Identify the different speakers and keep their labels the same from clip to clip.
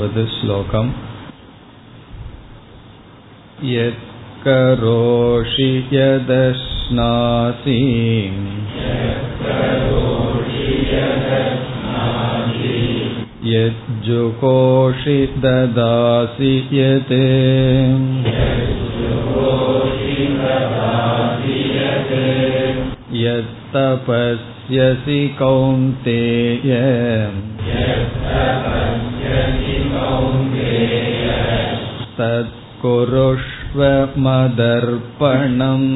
Speaker 1: वद् श्लोकम् यत्करोषि यदश्नासि यज्जुकोषि ददासि यत् यत्तपस्यसि कौन्तेय तत्कुरुष्व मदर्पणम्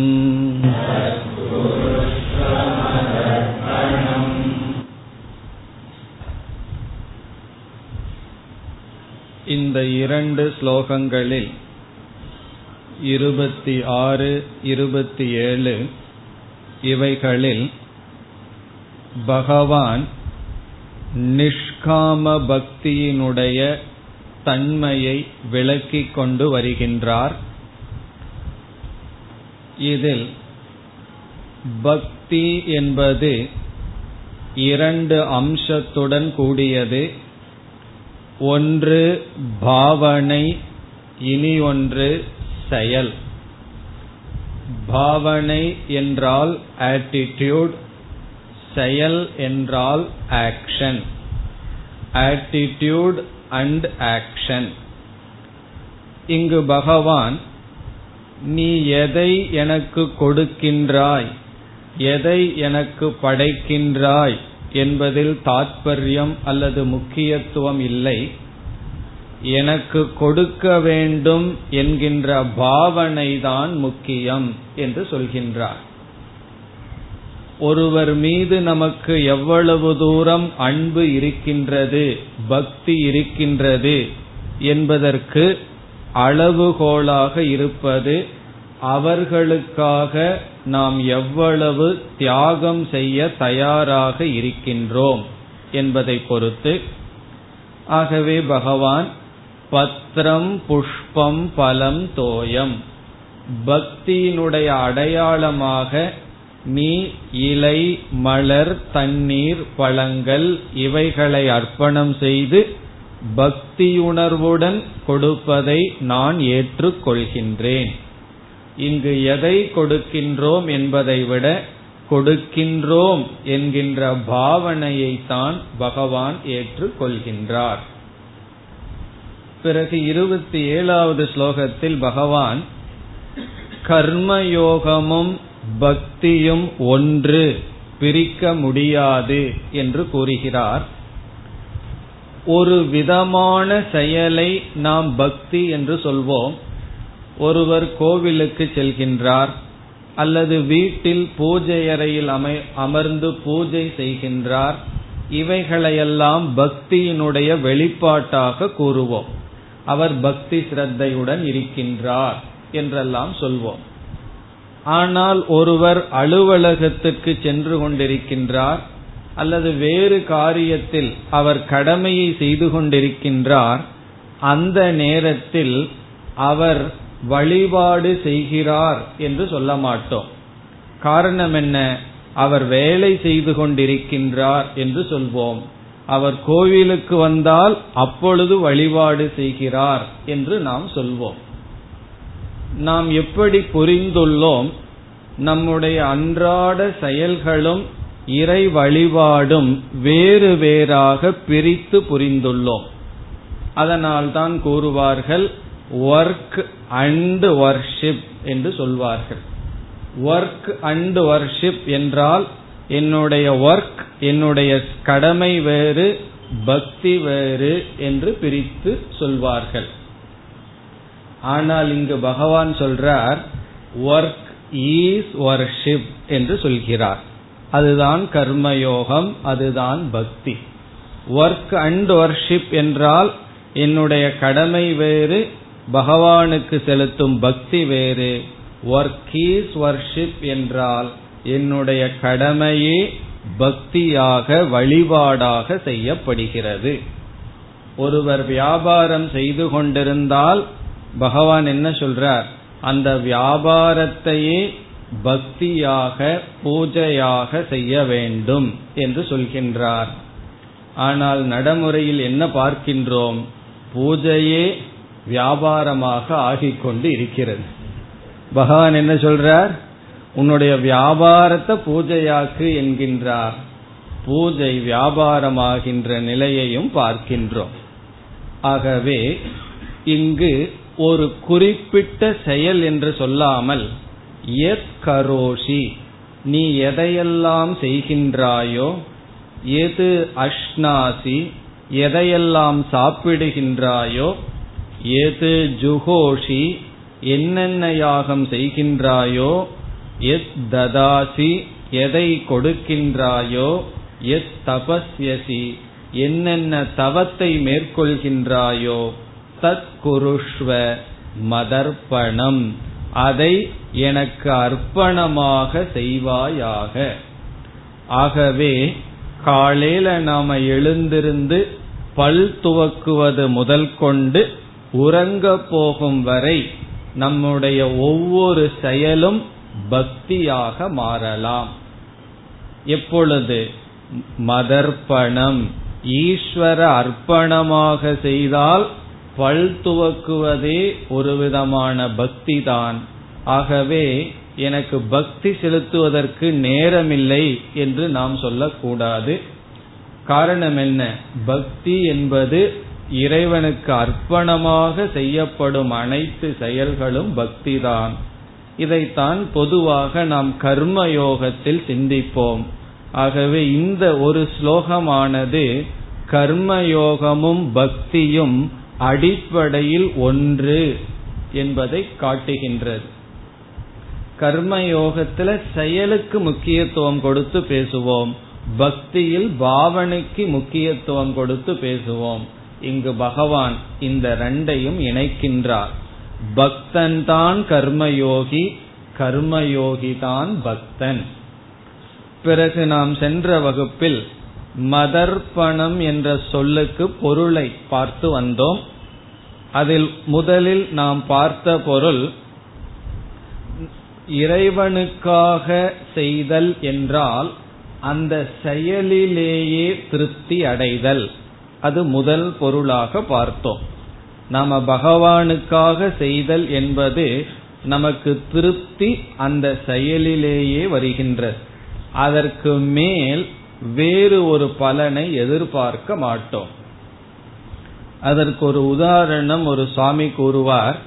Speaker 1: இந்த இரண்டு ஸ்லோகங்களில் இருபத்தி ஆறு இருபத்தி ஏழு இவைகளில் பகவான் நிஷ்காம பக்தியினுடைய தன்மையை விளக்கிக் கொண்டு வருகின்றார். இதில் பக்தி என்பது இரண்டு அம்சத்துடன் கூடியது. ஒன்று பாவனை இனி ஒன்று செயல். பாவனை என்றால் ஆட்டிடியூட் செயல் என்றால் ஆக்ஷன் ஆட்டிடியூட் அண்ட் ஆக்ஷன் இங்கு பகவான் நீ எதை எனக்கு கொடுக்கின்றாய்? எதை எனக்கு படைக்கின்றாய்? என்பதில் தாற்பயம் அல்லது முக்கியத்துவம் இல்லை. எனக்கு கொடுக்க வேண்டும் என்கின்ற பாவனைதான் முக்கியம் என்று சொல்கின்றார். ஒருவர் மீது நமக்கு எவ்வளவு தூரம் அன்பு இருக்கின்றது பக்தி இருக்கின்றது என்பதற்கு அளவுகோலாக இருப்பது அவர்களுக்காக நாம் எவ்வளவு தியாகம் செய்ய தயாராக இருக்கின்றோம் என்பதை பொறுத்து. ஆகவே பகவான் பத்திரம் புஷ்பம் பலம் தோயம். பக்தியினுடைய அடையாளமாக நீ இலை மலர் தண்ணீர் பழங்கள் இவைகளை அர்ப்பணம் செய்து பக்தியுணர்வுடன் கொடுப்பதை நான் ஏற்றுக்கொள்கின்றேன். இங்கு எதை கொடுக்கின்றோம் என்பதை விட கொடுக்கின்றோம் என்கின்ற பாவனையை தான் பகவான் ஏற்றுக்கொள்கின்றார். பிறகு இருபத்தி ஏழாவது ஸ்லோகத்தில் பகவான் கர்மயோகமும் பக்தியும் ஒன்று பிரிக்க முடியாது என்று கூறுகிறார். ஒரு விதமான செயலை நாம் பக்தி என்று சொல்வோம். ஒருவர் கோவிலுக்கு செல்கின்றார் அல்லது வீட்டில் பூஜை அறையில் அமை அமர்ந்து பூஜை செய்கின்றார். இவைகளையெல்லாம் பக்தியினுடைய வெளிப்பாட்டாக கூறுவோம். அவர் பக்தி சிரத்தையுடன் இருக்கின்றார் என்றெல்லாம் சொல்வோம். ஆனால் ஒருவர் அலுவலகத்துக்கு சென்று கொண்டிருக்கின்றார் அல்லது வேறு காரியத்தில் அவர் கடமையை செய்து கொண்டிருக்கின்றார் அந்த நேரத்தில் அவர் வழிபாடு செய்கிறார் என்று சொல்ல மாட்டோம். காரணம் என்ன? அவர் வேலை செய்து கொண்டிருக்கின்றார் என்று சொல்வோம். அவர் கோவிலுக்கு வந்தால் அப்பொழுது வழிபாடு செய்கிறார் என்று நாம் சொல்வோம். நாம் எப்படி புரிந்துள்ளோம்? நம்முடைய அன்றாட செயல்களும் இறை வழிபாடும் வேறு வேறாக பிரித்து புரிந்துள்ளோம். அதனால்தான் கூறுவார்கள் ஒர்க் அண்ட் வர்ஷிப் என்று சொல்வார்கள். ஒர்க் அண்ட் வர்ஷிப் என்றால் என்னுடைய ஒர்க் என்னுடைய கடமை வேறு பக்தி வேறு என்று பிரித்து சொல்வார்கள். ஆனால் இங்கு பகவான் சொல்றார் ஒர்க் ஈஸ் வர்ஷிப் என்று சொல்கிறார். அதுதான் கர்மயோகம் அதுதான் பக்தி. ஒர்க் அண்ட் வர்ஷிப் என்றால் என்னுடைய கடமை வேறு பகவானுக்கு செலுத்தும் பக்தி வேறு. ஒர்க் ஈஸ் வர்ஷிப் என்றால் என்னுடைய கடமையே பக்தியாக வழிபாடாக செய்யப்படுகிறது. ஒருவர் வியாபாரம் செய்து கொண்டிருந்தால் பகவான் என்ன சொல்றார்? அந்த வியாபாரத்தையே பக்தியாக பூஜையாக செய்ய வேண்டும் என்று சொல்கின்றார். ஆனால் நடைமுறையில் என்ன பார்க்கின்றோம்? பூஜையே வியாபாரமாக ஆகிக்கொண்டு இருக்கிறது. பகவான் என்ன சொல்றார்? உன்னுடைய வியாபாரத்தை பூஜையாக்கு என்கின்றார். பூஜை வியாபாரமாகின்ற நிலையையும் பார்க்கின்றோம். ஆகவே இங்கு ஒரு குறிப்பிட்ட செயல் என்று சொல்லாமல் எத் கரோஷி நீ எதையெல்லாம் செய்கின்றாயோ எது அஷ்னாசி எதையெல்லாம் சாப்பிடுகின்றாயோ எது ஜுகோஷி என்னென்ன யாகம் செய்கின்றாயோ எத் ததாசி எதை கொடுக்கின்றாயோ எத் தபஸ்யசி என்னென்ன தவத்தை மேற்கொள்கின்றாயோ தத் குருஷ்வ மதர்ப்பணம். அதை எனக்கு அர்ப்பணமாக செய்வாயாக. ஆகவே காலையில நாம எழுந்திருந்து பல் துவக்குவது முதல் கொண்டு உறங்க போகும் வரை நம்முடைய ஒவ்வொரு செயலும் பக்தியாக மாறலாம். எப்பொழுது? மதர்ப்பணம். ஈஸ்வர அர்ப்பணமாக செய்தால் பல் துவக்குவதே ஒரு விதமான பக்தி தான் ஆகவே எனக்கு பக்தி செலுத்துவதற்கு நேரமில்லை என்று நாம் சொல்லக்கூடாது. காரணம் என்ன? பக்தி என்பது இறைவனுக்கு அர்ப்பணமாக செய்யப்படும் அனைத்து செயல்களும் பக்திதான். இதைத்தான் பொதுவாக நாம் கர்ம யோகத்தில் சிந்திப்போம். ஆகவே இந்த ஒரு ஸ்லோகமானது கர்மயோகமும் பக்தியும் அடிப்படையில் ஒன்று என்பதை காட்டுகின்றது. கர்மயோகத்துல செயலுக்கு முக்கியத்துவம் கொடுத்து பேசுவோம். பக்தியில் பாவனைக்கு முக்கியத்துவம் கொடுத்து பேசுவோம். இங்கு பகவான் இந்த ரெண்டையும் இணைக்கின்றார். பக்தன் தான் கர்மயோகி கர்மயோகி தான் பக்தன். பிறகு நாம் சென்ற வகுப்பில் மதர்ப்பணம் என்ற சொல்லுக்கு பொருளை பார்த்து வந்தோம். அதில் முதலில் நாம் பார்த்த பொருள் இறைவனுக்காக செய்தல் என்றால் அந்த செயலிலேயே திருப்தி அடைதல். அது முதல் பொருளாக பார்த்தோம். நாம பகவானுக்காக செய்தல் என்பது நமக்கு திருப்தி அந்த செயலிலேயே வருகின்றது. அதற்கு மேல் வேறு ஒரு பலனை எதிர்பார்க்க மாட்டோம். அதற்கு ஒரு உதாரணம் ஒரு சுவாமி கூறுவார்.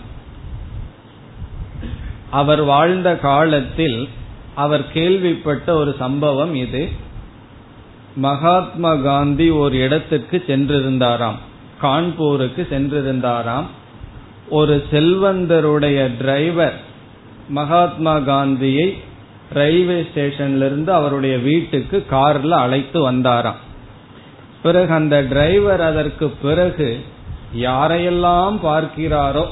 Speaker 1: அவர் வாழ்ந்த காலத்தில் அவர் கேள்விப்பட்ட ஒரு சம்பவம் இது. மகாத்மா காந்தி ஒரு இடத்துக்கு சென்றிருந்தாராம். கான்பூருக்கு சென்றிருந்தாராம். ஒரு செல்வந்தருடைய டிரைவர் மகாத்மா காந்தியை ரயில்வே ஸ்டேஷன்ல இருந்து அவருடைய வீட்டுக்கு கார்ல அழைத்து வந்தாராம். பிறகு அந்த டிரைவர் அதற்கு பிறகு யாரையெல்லாம் பார்க்கிறாரோ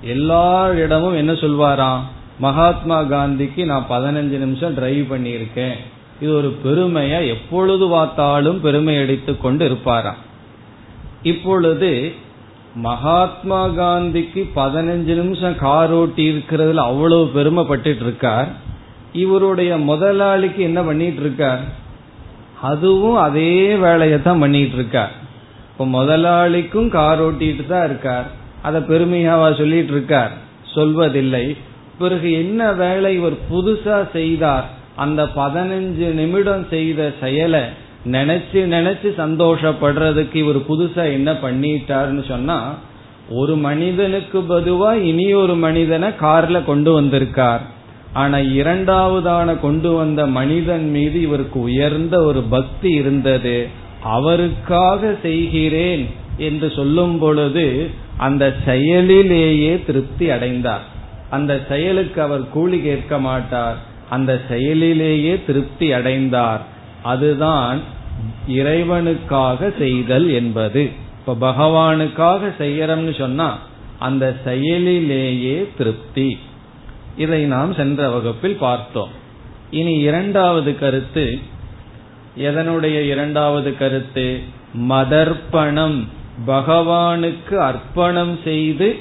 Speaker 1: எல்லா இடமும் என்ன சொல்வாராம்? மகாத்மா காந்திக்கு நான் பதினஞ்சு நிமிஷம் டிரைவ் பண்ணியிருக்கேன். இது ஒரு பெருமையா எப்பொழுது பார்த்தாலும் பெருமை அடித்து கொண்டு இருப்பாராம். இப்பொழுது மகாத்மா காந்திக்கு பதினஞ்சு நிமிஷம் கார் ஓட்டி இருக்கிறதுல அவ்வளவு பெருமைப்பட்டு இருக்கார். இவருடைய முதலாளிக்கு என்ன பண்ணிட்டு இருக்கார் அதுவும் அதே வேலையை தான் பண்ணிட்டு இருக்கார் இப்ப முதலாளிக்கும் கார் ஓட்டிட்டு தான் இருக்கார். அத பெருமையாவா சொல்லிட்டு இருக்கார் சொல்வதில்லை. பிறகு என்ன வேலை இவர் புதுசா செய்தார்? அந்த பதினஞ்சு நிமிடம் செய்த செயலை நினைச்சு நினைச்சு சந்தோஷப்படுறதுக்கு இவர் புதுசா என்ன பண்ணிட்டாருன்னு சொன்னா ஒரு மனிதனுக்கு பதுவா இனி ஒரு மனிதனை கார்ல கொண்டு வந்திருக்கார். ஆனா இரண்டாவதான கொண்டு வந்த மனிதன் மீது இவருக்கு உயர்ந்த ஒரு பக்தி இருந்தது அவருக்காக செய்கிறேன் என்று சொல்லும் பொழுது அந்த செயலிலேயே திருப்தி அடைந்தார். அந்த செயலுக்கு அவர் கூலி கேட்க மாட்டார் அந்த செயலிலேயே திருப்தி அடைந்தார். அதுதான் இறைவனுக்காக செய்தல் என்பது. இப்ப பகவானுக்காக செய்யறோம்னு சொன்னா அந்த செயலிலேயே திருப்தி. இதை நாம் சென்ற வகுப்பில் பார்த்தோம். இனி இரண்டாவது கருத்து எதனுடைய இரண்டாவது கருத்து? மதர்ப்பணம் பகவானுக்கு அர்ப்பணம் செய்து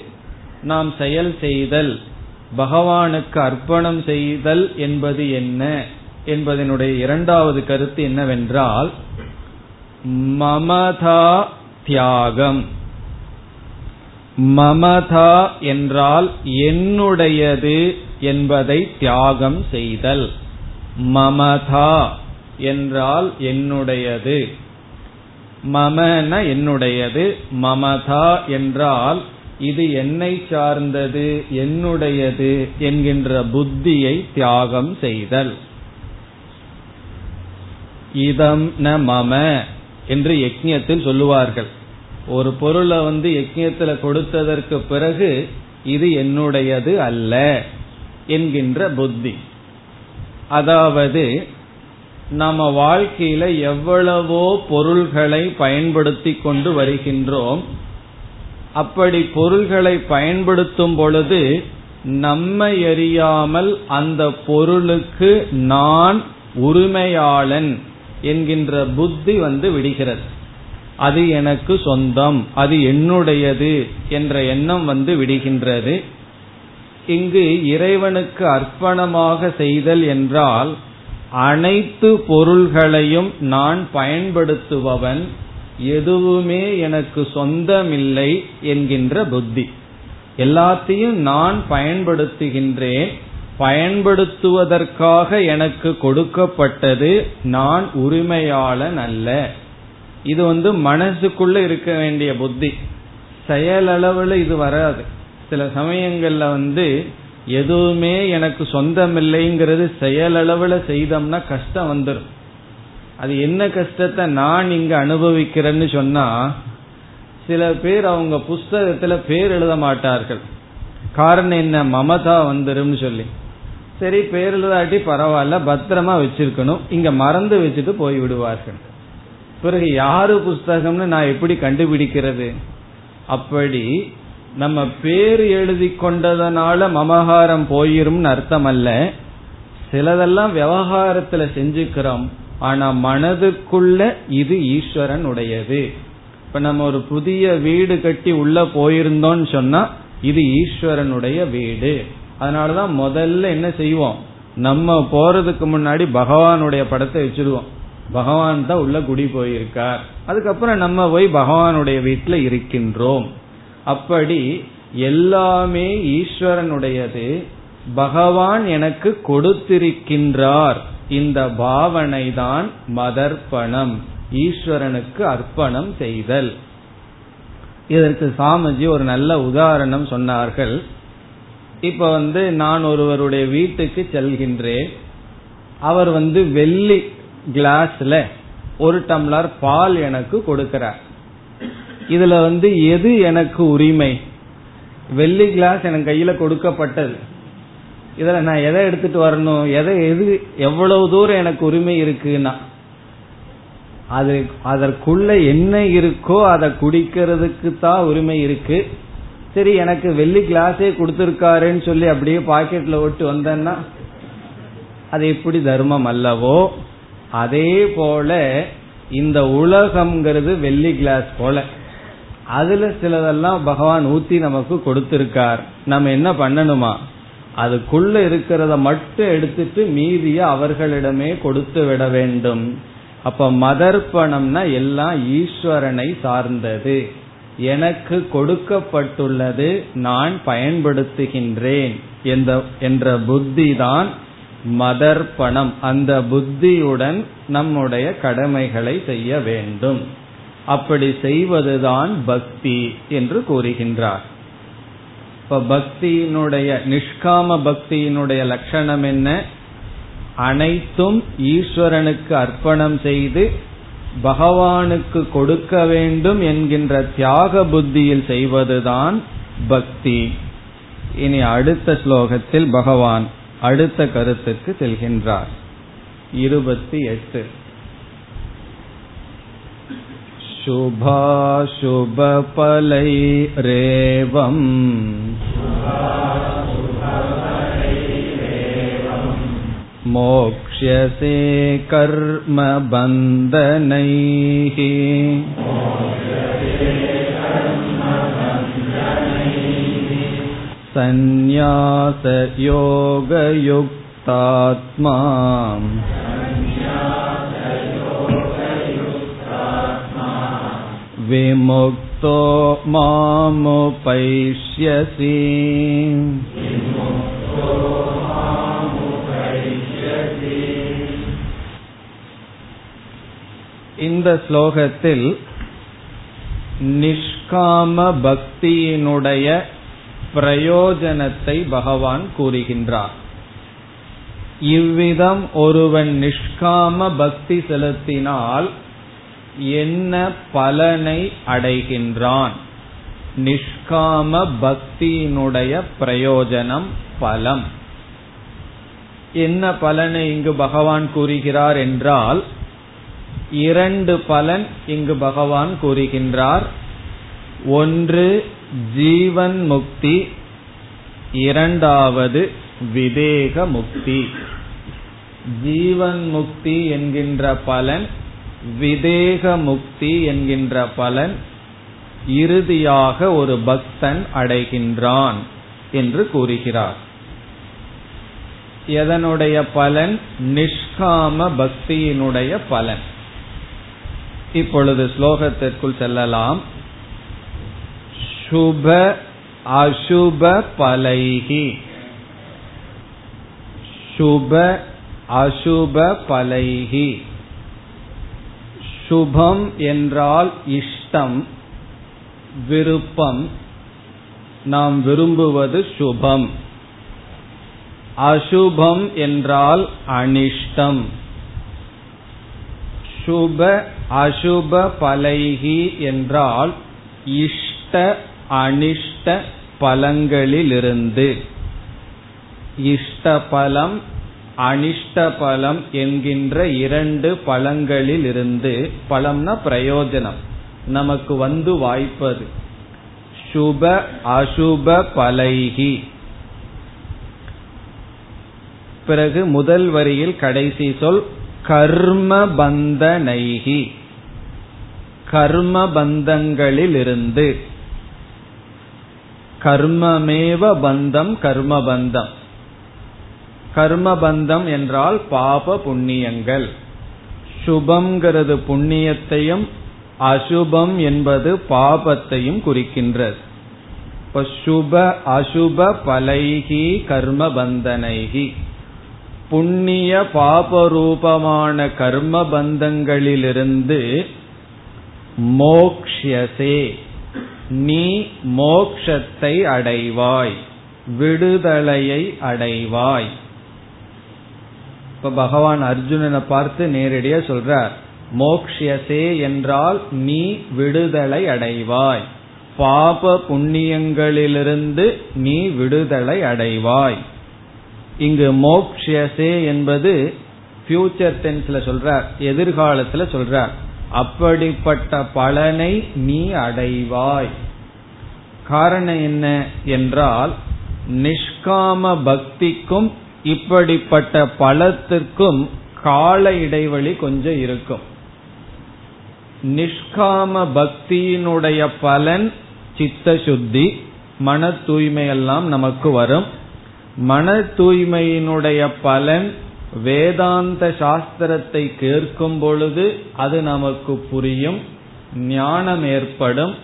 Speaker 1: நாம் செயல் செய்தல். பகவானுக்கு அர்ப்பணம் செய்தல் என்பது என்ன? என்பதனுடைய இரண்டாவது கருத்து என்னவென்றால் மமதா தியாகம். மமதா என்றால் என்னுடையது என்பதை தியாகம் செய்தல். மமதா என்றால் என்னுடையது. மமன என்னுடையது. மமதா என்றால் இது என்னை சார்ந்தது என்னுடையது என்கின்ற புத்தியை தியாகம் செய்தல். இதம் ந மம என்று யக்ஞத்தில் சொல்லுவார்கள். ஒரு பொருளை வந்து யஜ்யத்துல கொடுத்ததற்கு பிறகு இது என்னுடையது அல்ல என்கின்ற புத்தி. அதாவது நம்ம வாழ்க்கையில எவ்வளவோ பொருள்களை பயன்படுத்தி கொண்டு வருகின்றோம். அப்படி பொருள்களை பயன்படுத்தும் பொழுது நம்மை அறியாமல் அந்த பொருளுக்கு நான் உரிமையாளன் என்கின்ற புத்தி வந்து விடுகிறது. அது எனக்கு சொந்தம் அது என்னுடையது என்ற எண்ணம் வந்து விடுகின்றது. இங்கு இறைவனுக்கு அர்ப்பணமாக செய்தல் என்றால் அனைத்து பொருள்களையும் நான் பயன்படுத்துபவன் எதுவுமே எனக்கு சொந்தமில்லை என்கின்ற புத்தி. எல்லாத்தையும் நான் பயன்படுத்துகின்றேன் பயன்படுத்துவதற்காக எனக்கு கொடுக்கப்பட்டது நான் உரிமையாளன் அல்ல. இது வந்து மனசுக்குள்ள இருக்க வேண்டிய புத்தி. செயலளவுல இது வராது. சில சமயங்கள்ல வந்து எதுவுமே எனக்கு சொந்தமில்லைங்கிறது செயலளவுல செய்தோம்னா கஷ்டம் வந்துடும் அது என்ன கஷ்டத்தை நான் இங்க அனுபவிக்கிறேன்னு சொன்னா சில பேர் அவங்க புஸ்தகத்துல பேர் எழுத மாட்டார்கள். காரணம் என்ன? மமதா வந்துரும்னு சொல்லி. சரி பேர் எழுதாட்டி பரவாயில்ல பத்திரமா வச்சிருக்கணும். இங்க மறந்து வச்சுட்டு போய் விடுவார்கள் பிறகு யாரு புஸ்தகம்னு நான் எப்படி கண்டுபிடிக்கிறது? அப்படி நம்ம பேர் எழுதி கொண்டதனால மமகாரம் போயிரும்னு அர்த்தம் அல்ல சிலதெல்லாம் விவகாரத்துல செஞ்சுக்கிறோம். ஆனா மனதுக்குள்ள இது ஈஸ்வரன் உடையது இப்ப நம்ம ஒரு புதிய வீடு கட்டி உள்ள போயிருந்தோம்னு சொன்னா இது ஈஸ்வரனுடைய வீடு. அதனாலதான் முதல்ல என்ன செய்வோம்? நம்ம போறதுக்கு முன்னாடி பகவானுடைய படத்தை வச்சிருவோம். பகவான் தான் உள்ள குடி போயிருக்கார். அதுக்கப்புறம் நம்ம போய் பகவானுடைய வீட்டில் இருக்கின்றோம். அப்படி எல்லாமே ஈஸ்வரனுடையது. பகவான் எனக்கு கொடுத்திருக்கின்றார். இந்த பாவனை தான் மதர்ப்பணம். ஈஸ்வரனுக்கு அர்ப்பணம் செய்தல். இதற்கு சாமிஜி ஒரு நல்ல உதாரணம் சொன்னார்கள். இப்ப வந்து நான் ஒருவருடைய வீட்டுக்கு செல்கின்றேன். அவர் வந்து வெள்ளி கிளாஸ்ல ஒரு டம்ளர் பால் எனக்கு கொடுக்கிறார். இதுல வந்து எது எனக்கு உரிமை? வெள்ளி கிளாஸ் எனக்கு கையில கொடுக்கப்பட்டது. இதுல நான் எதை எடுத்துட்டு வரணும்? எதை எது எவ்வளவு தூரம் எனக்கு உரிமை இருக்குன்னா அது அதற்குள்ள என்ன இருக்கோ அதை குடிக்கிறதுக்கு தான் உரிமை இருக்கு. சரி எனக்கு வெள்ளி கிளாஸே கொடுத்துருக்காருன்னு சொல்லி அப்படியே பாக்கெட்ல விட்டு வந்தேன்னா அது எப்படி தர்மம் அல்லவோ? அதே போல இந்த உலகம்ங்கிறது வெள்ளி கிளாஸ் போல. அதுல சிலதெல்லாம் பகவான் ஊத்தி நமக்கு கொடுத்திருக்கார். நம்ம என்ன பண்ணணுமா? அதுக்குள்ள இருக்கிறத மட்டும் எடுத்துட்டு மீதிய அவர்களிடமே கொடுத்து விட வேண்டும். அப்ப மதர்ப்பணம்னா எல்லாம் ஈஸ்வரனை சார்ந்தது. எனக்கு கொடுக்கப்பட்டுள்ளது நான் பயன்படுத்துகின்றேன் என்ற புத்தி தான் மதர்ப்பணம் அந்த புத்தியுடன் நம்முடைய கடமைகளை செய்ய வேண்டும். அப்படி செய்வதுதான் பக்தி என்று கூறுகின்றார். இப்ப பக்தியினுடைய நிஷ்காம பக்தியினுடைய லட்சணம் என்ன? அனைத்தும் ஈஸ்வரனுக்கு அர்ப்பணம் செய்து பகவானுக்கு கொடுக்க வேண்டும் என்கின்ற தியாக புத்தியில் செய்வதுதான் பக்தி. இனி அடுத்த ஸ்லோகத்தில் பகவான் அடுத்த கருத்துக்கு செல்கின்றார் இருபத்தி எட்டு शुभाशुभफलैरेवम् मोक्ष्यसे कर्मबन्धनैः सन्न्यासयोगयुक्तात्मा विमुक्तो मामुपैष्यसि இந்த ஸ்லோகத்தில் நிஷ்காம பக்தியினுடைய பிரயோஜனத்தை பகவான் கூறுகின்றார். இவ்விதம் ஒருவன் நிஷ்காம பக்தி செலுத்தினால் என்ன பலனை அடைகின்றான்? நிஷ்காம பக்தியினுடைய பிரயோஜனம் பலம். என்ன பலனை இங்கு பகவான் கூறுகிறார் என்றால் இரண்டு பலன் இங்கு பகவான் கூறுகின்றார். ஒன்று ஜீவன் முக்தி இரண்டாவது விதேக முக்தி ஜீவன் முக்தி என்கின்ற பலன் விதேக முக்தி என்கின்ற பலன் இறுதியாக ஒரு பக்தன் அடைகின்றான் என்று கூறுகிறார். எதனுடைய பலன்? நிஷ்காம பக்தியினுடைய பலன். இப்பொழுது ஸ்லோகத்திற்குள் செல்லலாம். சுப அசுப பலைகி சுப அசுப பலைகி சுபம் என்றால் இஷ்டம் விருப்பம். நாம் விரும்புவது சுபம். அசுபம் என்றால் அனிஷ்டம். சுப அசுப பலைகி என்றால் இஷ்ட அனிஷ்ட பலங்களிலிருந்து. இஷ்டபலம் அனிஷ்டபலம் என்கின்ற இரண்டு பலங்களிலிருந்து. பலம்னா பிரயோஜனம். நமக்கு வந்து வாய்ப்பது. சுப அசுப பலைகி. பிறகு முதல் வரியில் கடைசி சொல் கர்ம பந்தனைகி கர்ம பந்தங்களிலிருந்து கர்மமேவ பந்தம் கர்மபந்தம். கர்மபந்தம் என்றால் பாப புண்ணியங்கள். சுபம்ங்கிறது புண்ணியத்தையும் அசுபம் என்பது பாபத்தையும் குறிக்கின்றது. இப்ப சுப அசுப பலைகி கர்ம பந்தனைகி புண்ணிய பாபரூபமான கர்ம பந்தங்களிலிருந்து மோக்ஷசே நீ மோக்ஷத்தை அடைவாய் விடுதலையை அடைவாய். இப்ப பகவான் அர்ஜுனனை பார்த்து நேரடியா சொல்றார் மோக்ஷசே என்றால் நீ விடுதலை அடைவாய். பாப புண்ணியங்களிலிருந்து நீ விடுதலை அடைவாய். இங்கு மோக்ஷசே என்பது ஃபியூச்சர் டென்ஸ்ல சொல்றார் எதிர்காலத்துல சொல்றார். அப்படிப்பட்ட பலனை நீ அடைவாய். காரணம் என்ன என்றால் நிஷ்காம பக்திக்கும் இப்படிப்பட்ட பலத்திற்கும் கால இடைவெளி கொஞ்சம் இருக்கும். நிஷ்காம பக்தியினுடைய பலன் சித்த சுத்தி மன தூய்மையெல்லாம் நமக்கு வரும். மன தூய்மையினுடைய பலன் வேதாந்த சாஸ்திரத்தை கேட்கும் பொழுது அது நமக்கு புரியும் ஞானம் ஏற்படும்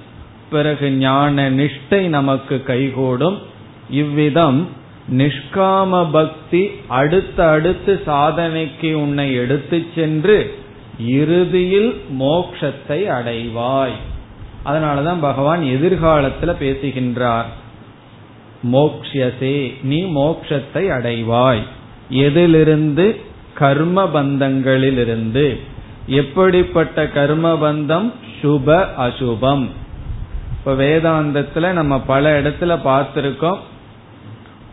Speaker 1: பிறகு ஞான நிஷ்டை நமக்கு கைகூடும். இவ்விதம் நிஷ்காம பக்தி அடுத்த அடுத்து சாதனைக்கு உன்னை எடுத்துச் சென்று இறுதியில் மோக்ஷத்தை அடைவாய். அதனாலதான் பகவான் எதிர்காலத்துல பேசுகின்றார். மோக்ஷசே நீ மோக்ஷத்தை அடைவாய். எதிலிருந்து கர்ம பந்தங்களிலிருந்து எப்படிப்பட்ட கர்ம பந்தம் சுப அசுபம். இப்ப வேதாந்தத்துல நம்ம பல இடத்துல பார்த்திருக்கோம்.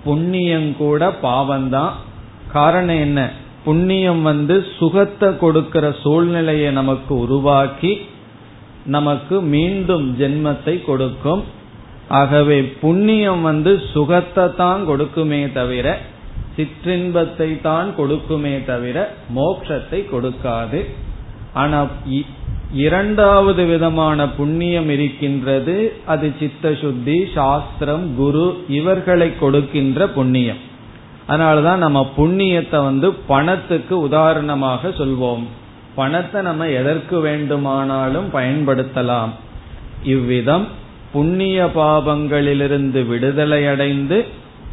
Speaker 1: புண்ணியம் கூட பாவம்தான். காரணம் என்ன? புண்ணியம் வந்து சுகத்தை கொடுக்கிற சூழ்நிலையை நமக்கு உருவாக்கி நமக்கு மீண்டும் ஜென்மத்தை கொடுக்கும். ஆகவே புண்ணியம் வந்து சுகத்தை தான் கொடுக்குமே தவிர சிற்றின்பத்தை தான் கொடுக்குமே தவிர மோட்சத்தை கொடுக்காது. ஆனா இரண்டாவது விதமான புண்ணியம் இருக்கின்றது அது சித்த சுத்தி சாஸ்திரம் குரு இவர்களை கொடுக்கின்ற புண்ணியம். அதனாலதான் நம்ம புண்ணியத்தை வந்து பணத்துக்கு உதாரணமாக சொல்வோம். பணத்தை நம்ம எதற்கு வேண்டுமானாலும் பயன்படுத்தலாம். இவ்விதம் புண்ணிய பாபங்களிலிருந்து விடுதலை அடைந்து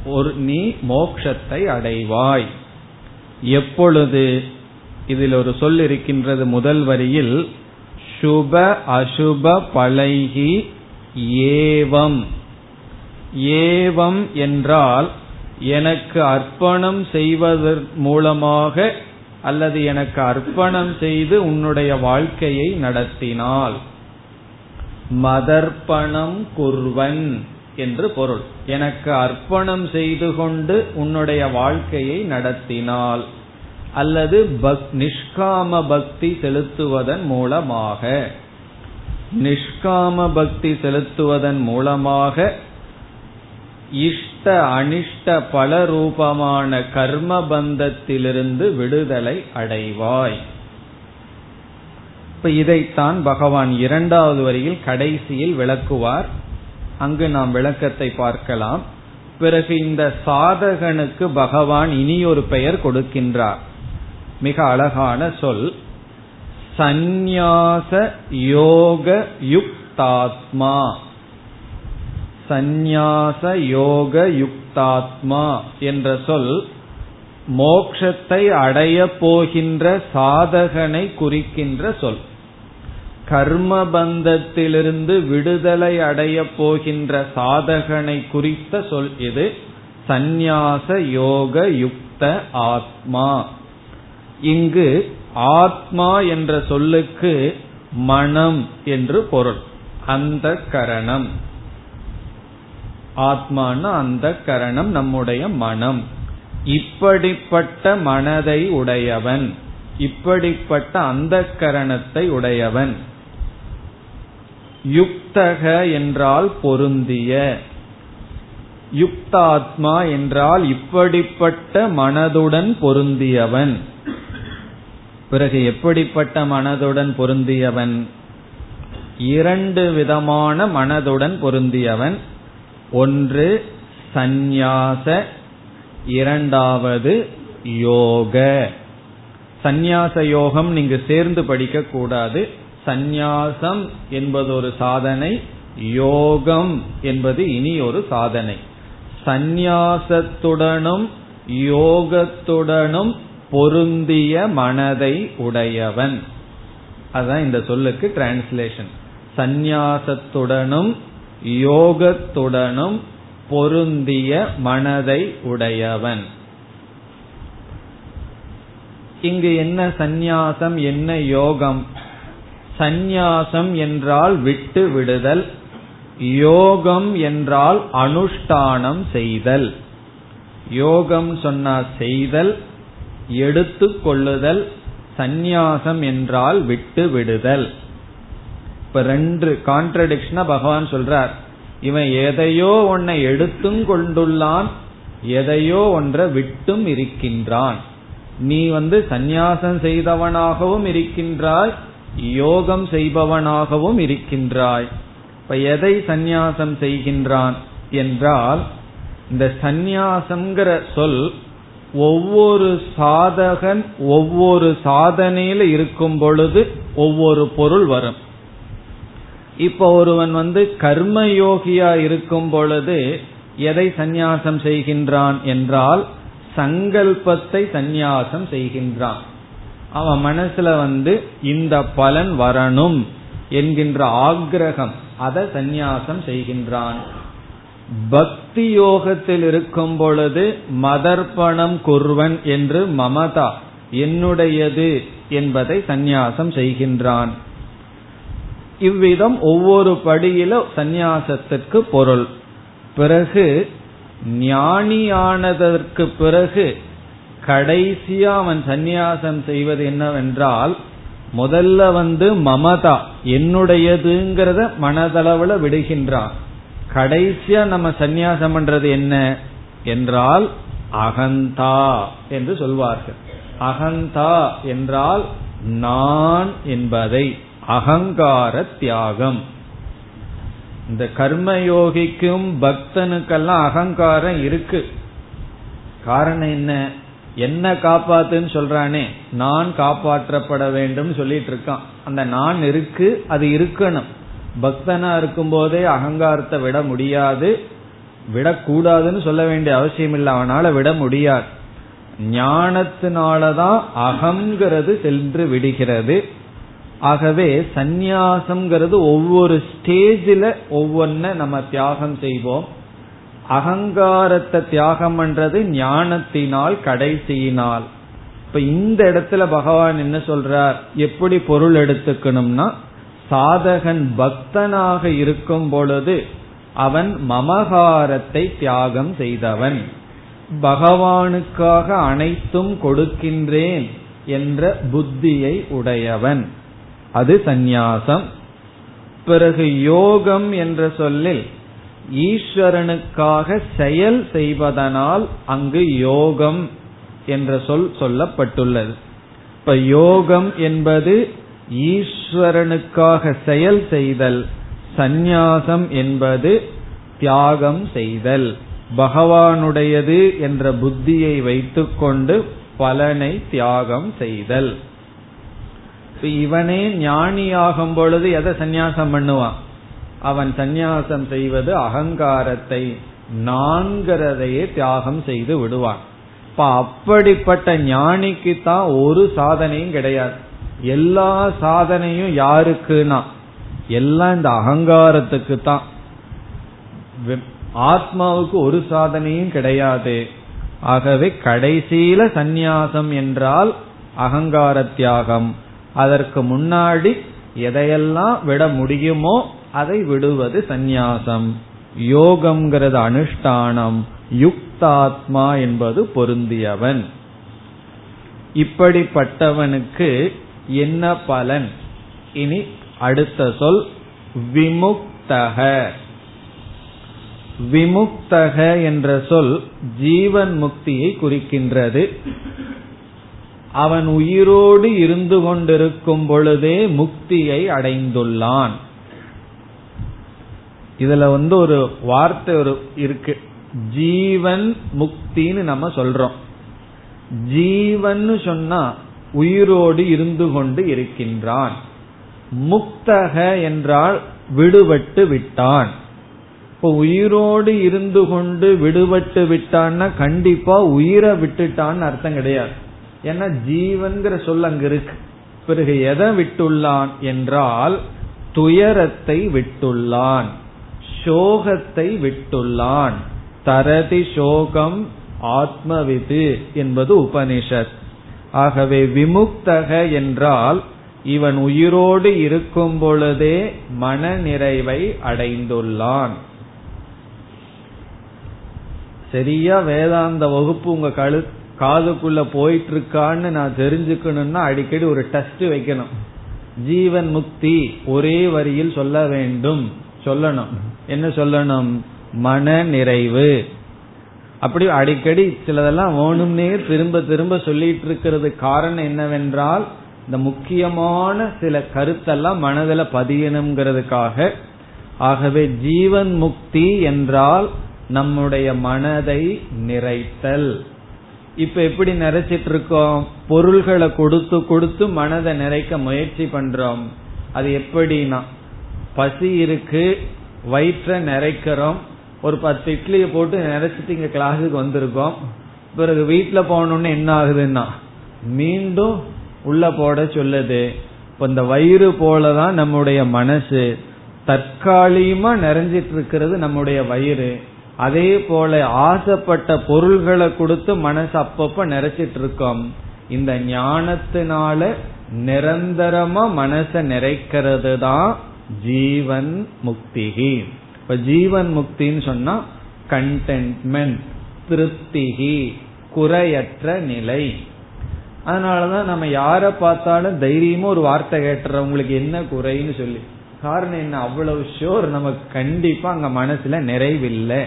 Speaker 1: ஒரு நீ மோக்ஷத்தை அடைவாய். எப்பொழுது இதில் ஒரு சொல் இருக்கின்றது முதல் வரியில் சுப அசுப பழகி ஏவம். ஏவம் என்றால் எனக்கு அர்ப்பணம் செய்வதன் மூலமாக அல்லது எனக்கு அர்ப்பணம் செய்து உன்னுடைய வாழ்க்கையை நடத்தினால். மதர்ப்பணம் குர்வன். என்று பொருள். எனக்கு அர்ப்பணம் செய்து கொண்டு உன்னுடைய வாழ்க்கையை நடத்தினால் அல்லது நிஷ்காம பக்தி செலுத்துவதன் மூலமாக நிஷ்காம பக்தி செலுத்துவதன் மூலமாக இஷ்ட அனிஷ்ட பல ரூபமான கர்ம பந்தத்திலிருந்து விடுதலை அடைவாய். இப்ப இதைத்தான் பகவான் இரண்டாவது வரியில் கடைசியில் விளக்குவார். அங்கு நாம் விளக்கத்தை பார்க்கலாம். பிறகு இந்த சாதகனுக்கு பகவான் இனி ஒரு பெயர் கொடுக்கின்றார். மிக அழகான சொல். சந்நியாச யோக யுக்தாத்மா. சந்நியாச யோக யுக்தாத்மா என்ற சொல் மோக்ஷத்தை அடைய போகின்ற சாதகனை குறிக்கின்ற சொல். கர்மபந்தத்திலிருந்து விடுதலை அடைய போகின்ற சாதகனை குறித்த சொல் இது. சந்நியாச யோக யுக்த ஆத்மா. இங்கு ஆத்மா என்ற சொல்லுக்கு மனம் என்று பொருள். அந்த கரணம். ஆத்மான அந்த கரணம் நம்முடைய மனம். இப்படிப்பட்ட மனதை உடையவன். இப்படிப்பட்ட அந்த கரணத்தை உடையவன். யுக்தக என்றால் பொருந்திய. யுக்தாத்மா என்றால் இப்படிப்பட்ட மனதுடன் பொருந்தியவன். பிறகு எப்படிப்பட்ட மனதுடன் பொருந்தியவன்? இரண்டு விதமான மனதுடன் பொருந்தியவன். ஒன்று சந்நியாச இரண்டாவது யோக. சந்நியாச யோகம் நீங்க சேர்ந்து படிக்க கூடாது சந்நியாசம் என்பது ஒரு சாதனை யோகம் என்பது இனி ஒரு சாதனை. சந்நியாசத்துடனும் யோகத்துடனும் பொருந்திய மனதை உடையவன். அதுதான் இந்த சொல்லுக்கு டிரான்ஸ்லேஷன் சந்நியாசத்துடனும் யோகத்துடனும் பொருந்திய மனதை உடையவன். இங்கு என்ன சந்நியாசம் என்ன யோகம்? சந்நியாசம் என்றால் விட்டு விடுதல் யோகம் என்றால் அனுஷ்டானம் செய்தல். யோகம் சொன்னா செய்தல் எடுத்து கொள்ளுதல் சந்நியாசம் என்றால் விட்டு விடுதல். இப்ப ரெண்டு கான்ட்ரடிக்ஷனா பகவான் சொல்றார். இவன் எதையோ ஒன்னை எடுத்தும் கொண்டுள்ளான் எதையோ ஒன்றை விட்டும் இருக்கின்றான். நீ வந்து சந்நியாசம் செய்தவனாகவும் இருக்கின்றாய் யோகம் செய்பவனாகவும் இருக்கின்றாய். இப்ப எதை சந்நியாசம் செய்கின்றான் என்றால் இந்த சந்நியாசம்ங்கிற சொல் ஒவ்வொரு சாதகன் ஒவ்வொரு சாதனையில இருக்கும் பொழுது ஒவ்வொரு பொருள் வரும். இப்ப ஒருவன் வந்து கர்மயோகியா இருக்கும் பொழுது எதை சந்நியாசம் செய்கின்றான் என்றால் சங்கல்பத்தை சந்நியாசம் செய்கின்றான். அவன் மனசுல வந்து இந்த பலன் வரணும் என்கின்ற ஆக்ரகம் அதை சந்நியாசம் செய்கின்றான். பக்தி யோகத்தில் இருக்கும் பொழுது மதர்ப்பணம் குர்வன் என்று மமதா என்னுடையது என்பதை சந்நியாசம் செய்கின்றான். இவ்விதம் ஒவ்வொரு படியில சந்நியாசத்திற்கு பொருள். பிறகு ஞானியானதற்கு பிறகு கடைசியா அவன் சந்நியாசம் செய்வது என்னவென்றால் முதல்ல வந்து மமதா என்னுடையதுங்கிறத மனதளவுல விடுகின்றான். கடைசியா நம்ம சந்நியாசம் பண்றது என்ன? என்றால் அகந்தா என்று சொல்வார்கள். அகந்தா என்றால் நான் என்பதை அகங்கார தியாகம். இந்த கர்மயோகிக்கும் பக்தனுக்கெல்லாம் அகங்காரம் இருக்கு. காரணம் என்ன? என்ன காப்பாத்துன்னு சொல்றானே நான் காப்பாற்றப்பட வேண்டும் சொல்லிட்டு இருக்கான். அந்த நான் இருக்கு அது இருக்கணும். பக்தனா இருக்கும் போதே அகங்காரத்தை விட முடியாது. விடக்கூடாதுன்னு சொல்ல வேண்டிய அவசியம் இல்லை அவனால விட முடியாது. ஞானத்தினாலதான் அகங்கிறது சென்று விடுகிறது. ஆகவே சந்நியாசம்ங்கிறது ஒவ்வொரு ஸ்டேஜில் ஒவ்வொன்ன நம்ம தியாகம் செய்வோம். அகங்காரத்தை தியாகம் பண்றது ஞானத்தினால் கடைசியினால். இப்ப இந்த இடத்துல பகவான் என்ன சொல்றார்? எப்படி பொருள் எடுத்துக்கணும்னா சாதகன் பக்தனாக இருக்கும் பொழுது அவன் மமகாரத்தை தியாகம் செய்தவன். பகவானுக்காக அனைத்தும் கொடுக்கின்றேன் என்ற புத்தியை உடையவன். அது சந்நியாசம். பிறகு யோகம் என்ற சொல்லில் ஈஸ்வரனுக்காக செயல் செய்வதனால் அங்கு யோகம் என்ற சொல் சொல்லப்பட்டுள்ளது. இப்ப யோகம் என்பது ஈஸ்வரனுக்காக செயல் செய்தல் சந்நியாசம் என்பது தியாகம் செய்தல் பகவானுடையது என்ற புத்தியை வைத்துக்கொண்டு பலனை தியாகம் செய்தல். இவனே ஞானியாகும் பொழுது எதை சந்நியாசம் பண்ணுவான்? அவன் சந்நியாசம் செய்வது அகங்காரத்தை நான்கிறதையே தியாகம் செய்து விடுவான். இப்ப அப்படிப்பட்ட ஞானிக்கு தான் ஒரு சாதனையும் கிடையாது. எல்லா சாதனையும் யாருக்குன்னா எல்லாம் இந்த அகங்காரத்துக்கு தான் ஆத்மாவுக்கு ஒரு சாதனையும் கிடையாது. ஆகவே கடைசியில சந்நியாசம் என்றால் அகங்கார தியாகம். அதற்கு முன்னாடி எதையெல்லாம் விட முடியுமோ அதை விடுவது சந்நியாசம். யோகம்ங்கிறது அனுஷ்டானம் யுக்தாத்மா என்பது பொருந்தியவன். இப்படிப்பட்டவனுக்கு என்ன பலன்? இனி அடுத்த சொல் விமுக்தக. விமுக்தக என்ற சொல் ஜீவன் முக்தியை குறிக்கின்றது. அவன் உயிரோடு இருந்து கொண்டிருக்கும் பொழுதே முக்தியை அடைந்துள்ளான். இதுல வந்து ஒரு வார்த்தை ஒரு இருக்கு. ஜீவன் முக்தின்னு நம்ம சொல்றோம். ஜீவன் சொன்னா உயிரோடு இருந்து கொண்டு இருக்கின்றான். முக்தக என்றால் விடுபட்டு விட்டான். இப்போ உயிரோடு இருந்து கொண்டு விடுபட்டு விட்டான்னா கண்டிப்பா உயிரை விட்டுட்டான்னு அர்த்தம் கிடையாது. ஏன்னா ஜீவன்கிற சொல் அங்க இருக்கு. பிறகு எதை விட்டுள்ளான் என்றால் துயரத்தை விட்டுள்ளான். சோகத்தை விட்டுள்ளான். தரதி சோகம் ஆத்மவிது என்பது உபனிஷத். ஆகவே விமுக்தக என்றால் இவன் உயிரோடு இருக்கும் பொழுதே மன நிறைவை அடைந்துள்ளான். சரியா வேதாந்த வகுப்பு உங்க கழு காதுக்குள்ள போயிட்டு இருக்கான்னு நான் தெரிஞ்சுக்கணும்னா அடிக்கடி ஒரு டெஸ்ட் வைக்கணும். ஜீவன் முக்தி ஒரே வரியில் சொல்ல வேண்டும். சொல்லணும். என்ன சொல்லணும்? மன நிறைவு அப்படி அடிக்கடி சிலதெல்லாம் வேணும்னே திரும்ப திரும்ப சொல்லிட்டு இருக்கிறது காரணம் என்னவென்றால் இந்த முக்கியமான சில கருத்தெல்லாம் மனதில் பதியணுங்கிறதுக்காக ஆகவே ஜீவன் முக்தி என்றால் நம்முடைய மனதை நிறைத்தல். இப்ப எப்படி நிறைச்சிட்டு இருக்கோம் பொருள்களை கொடுத்து கொடுத்து மனதை நிறைக்க முயற்சி பண்றோம். அது எப்படின்னா பசி இருக்கு வயிற்ற நிறைக்கிறோம். ஒரு பத்து இட்லியை போட்டு நிறைச்சிட்டு இங்க கிளாஸுக்கு வந்திருக்கோம். பிறகு வீட்டில் போனோம்னு என்ன ஆகுதுன்னா மீண்டும் உள்ள போட சொல்லுது. இப்போ இந்த வயிறு போலதான் நம்முடைய மனசு. தற்காலிகமா நிறைஞ்சிட்டு இருக்கிறது நம்முடைய வயிறு. அதே போல ஆசைப்பட்ட பொருள்களை கொடுத்து மனசு அப்பப்ப நிறைச்சிட்டு இருக்கோம் இந்த ஞானத்தினால நிரந்தரமா மனசை நிறைக்கிறது தான் ஜீவன் முக்திகி இப்ப ஜீவன் முக்தின்னு சொன்னா கண்டென்ட்மெண்ட் திருப்திகி குறையற்ற நிலை. அதனாலதான் நம்ம யார பார்த்தாலும் தைரியமா ஒரு வார்த்தை கேட்டுறவங்களுக்கு என்ன குறைன்னு சொல்லி. காரணம் என்ன? அவ்வளவு ஷோர் நமக்கு கண்டிப்பா அங்க மனசுல நிறைவில்லை.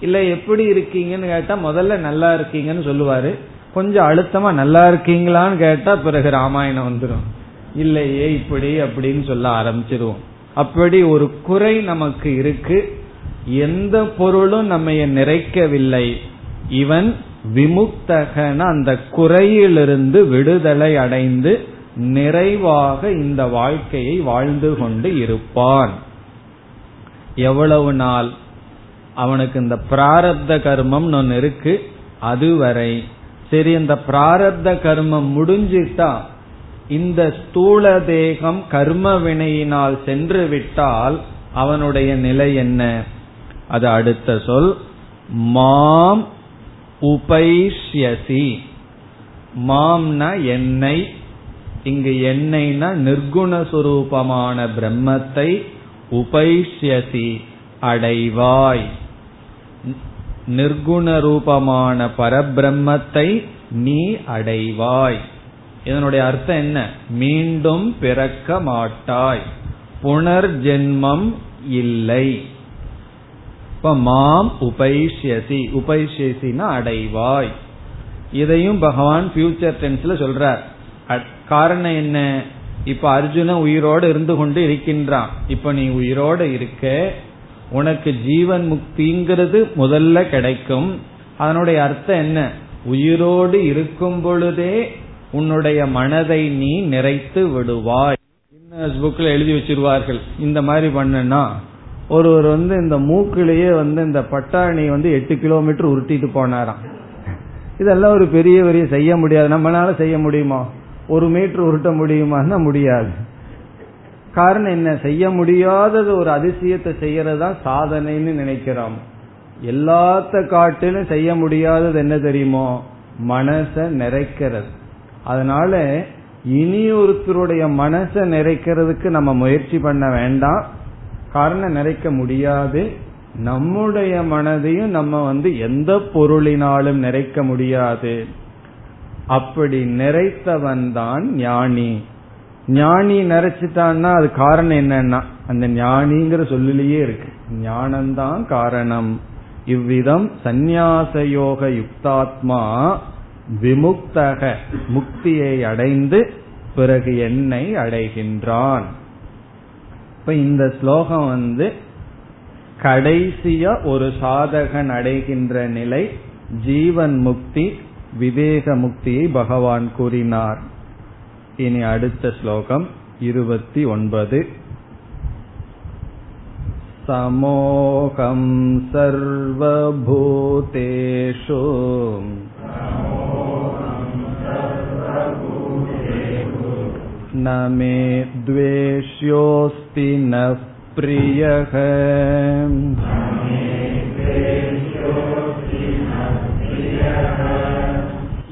Speaker 1: இல்ல எப்படி இருக்கீங்கன்னு கேட்டா முதல்ல நல்லா இருக்கீங்கன்னு சொல்லுவாரு. கொஞ்சம் அழுத்தமா நல்லா இருக்கீங்களான்னு கேட்டா பிறகு ராமாயணம் வந்துடும் இல்லையே இப்படி அப்படின்னு சொல்ல ஆரம்பிச்சிருவோம். அப்படி ஒரு குறை நமக்கு இருக்கு. எந்த பொருளும் நம்ம நிறைக்கவில்லை. இவன் விமுக்தகன அந்த குறையிலிருந்து விடுதலை அடைந்து நிறைவாக இந்த வாழ்க்கையை வாழ்ந்து கொண்டு இருப்பான். எவ்வளவு நாள் அவனுக்கு இந்த பிராரப்த கர்மம் ஒன்னு இருக்கு. அதுவரை சரி இந்த பிராரப்த கர்மம் முடிஞ்சிட்டா இந்த ஸ்தூல தேகம் கர்ம வினையினால் சென்று விட்டால் அவனுடைய நிலை என்ன? அது அடுத்த சொல். மாம் உபைஷ்யசி. மாம்னா என்னை இங்கு என்னைனா நிர்குணஸ்வரூபமான பிரம்மத்தை உபைஷ்யசி அடைவாய். நிர்குண ரூபமான பரபிரம்மத்தை நீ அடைவாய். இதனுடைய அர்த்தம் என்ன? மீண்டும் பிறக்க மாட்டாய். புனர்ஜென்மம் இல்லை. இப்ப மாம் உபைஷ்யசி. உபைஷ்யசினா அடைவாய். இதையும் பகவான் ஃபியூச்சர் டென்ஸ்ல சொல்றார். காரணம் என்ன? இப்ப அர்ஜுன உயிரோடு இருந்து கொண்டு இருக்கின்றான். இப்ப நீ உயிரோடு இருக்க. உனக்கு ஜீவன் முக்திங்கிறது முதல்ல கிடைக்கும். அதனுடைய அர்த்தம் என்ன? உயிரோடு இருக்கும் பொழுதே உன்னுடைய மனதை நீ நிறைத்து விடுவாய். புக்ல எழுதி வச்சிருவார்கள். இந்த மாதிரி பண்ணனா ஒருவர் வந்து இந்த மூக்கிலேயே வந்து இந்த பட்டாணி வந்து எட்டு கிலோமீட்டர் உருட்டிட்டு போனாராம். இதெல்லாம் ஒரு பெரிய பெரிய செய்ய முடியாது. நம்மளால செய்ய முடியுமா? ஒரு மீட்டர் உருட்ட முடியுமான்னா முடியாது. காரணம் என்ன? செய்ய முடியாதது ஒரு அதிசயத்தை செய்யறதுதான் சாதனைன்னு நினைக்கிறோம். எல்லாத்த காட்டிலும் செய்ய முடியாதது என்ன தெரியுமோ? மனச நிறைக்கிறது. அதனால இனி ஒருத்தருடைய மனசை நிறைக்கிறதுக்கு நம்ம முயற்சி பண்ண வேண்டாம். காரணம் நிறைக்க முடியாது. நம்முடைய மனதையும் நம்ம வந்து எந்த பொருளினாலும் நிறைக்க முடியாது. அப்படி நிறைத்தவன் தான் ஞானி. ஞானி நிறைச்சிட்டான்னா அது காரணம் என்னன்னா அந்த ஞானிங்கிற சொல்லிலேயே இருக்கு. ஞானம்தான் காரணம். இவ்விதம் சந்நியாச யோக யுக்தாத்மா விமுக்தக முக்தியை அடைந்து பிறகு என்னை அடைகின்றான். இப்ப இந்த ஸ்லோகம் வந்து கடைசியா ஒரு சாதகன் அடைகின்ற நிலை ஜீவன் முக்தி விவேக முக்தியை பகவான் கூறினார். இனி அடுத்த ஸ்லோகம் இருபத்தி ஒன்பது. சமோகம் சர்வபூதேஷு. न मे द्वेष्योऽस्ति न प्रियः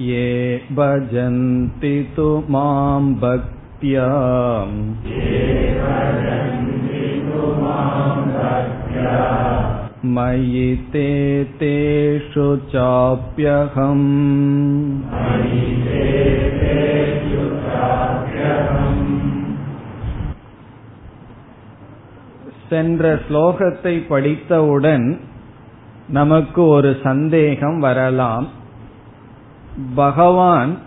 Speaker 1: ये भजन्ति तु मां भक्त्या मयि ते तेषु चाप्यहम् சென்ற ஸ்லோகத்தை படித்தவுடன் நமக்கு ஒரு சந்தேகம் வரலாம். பகவான்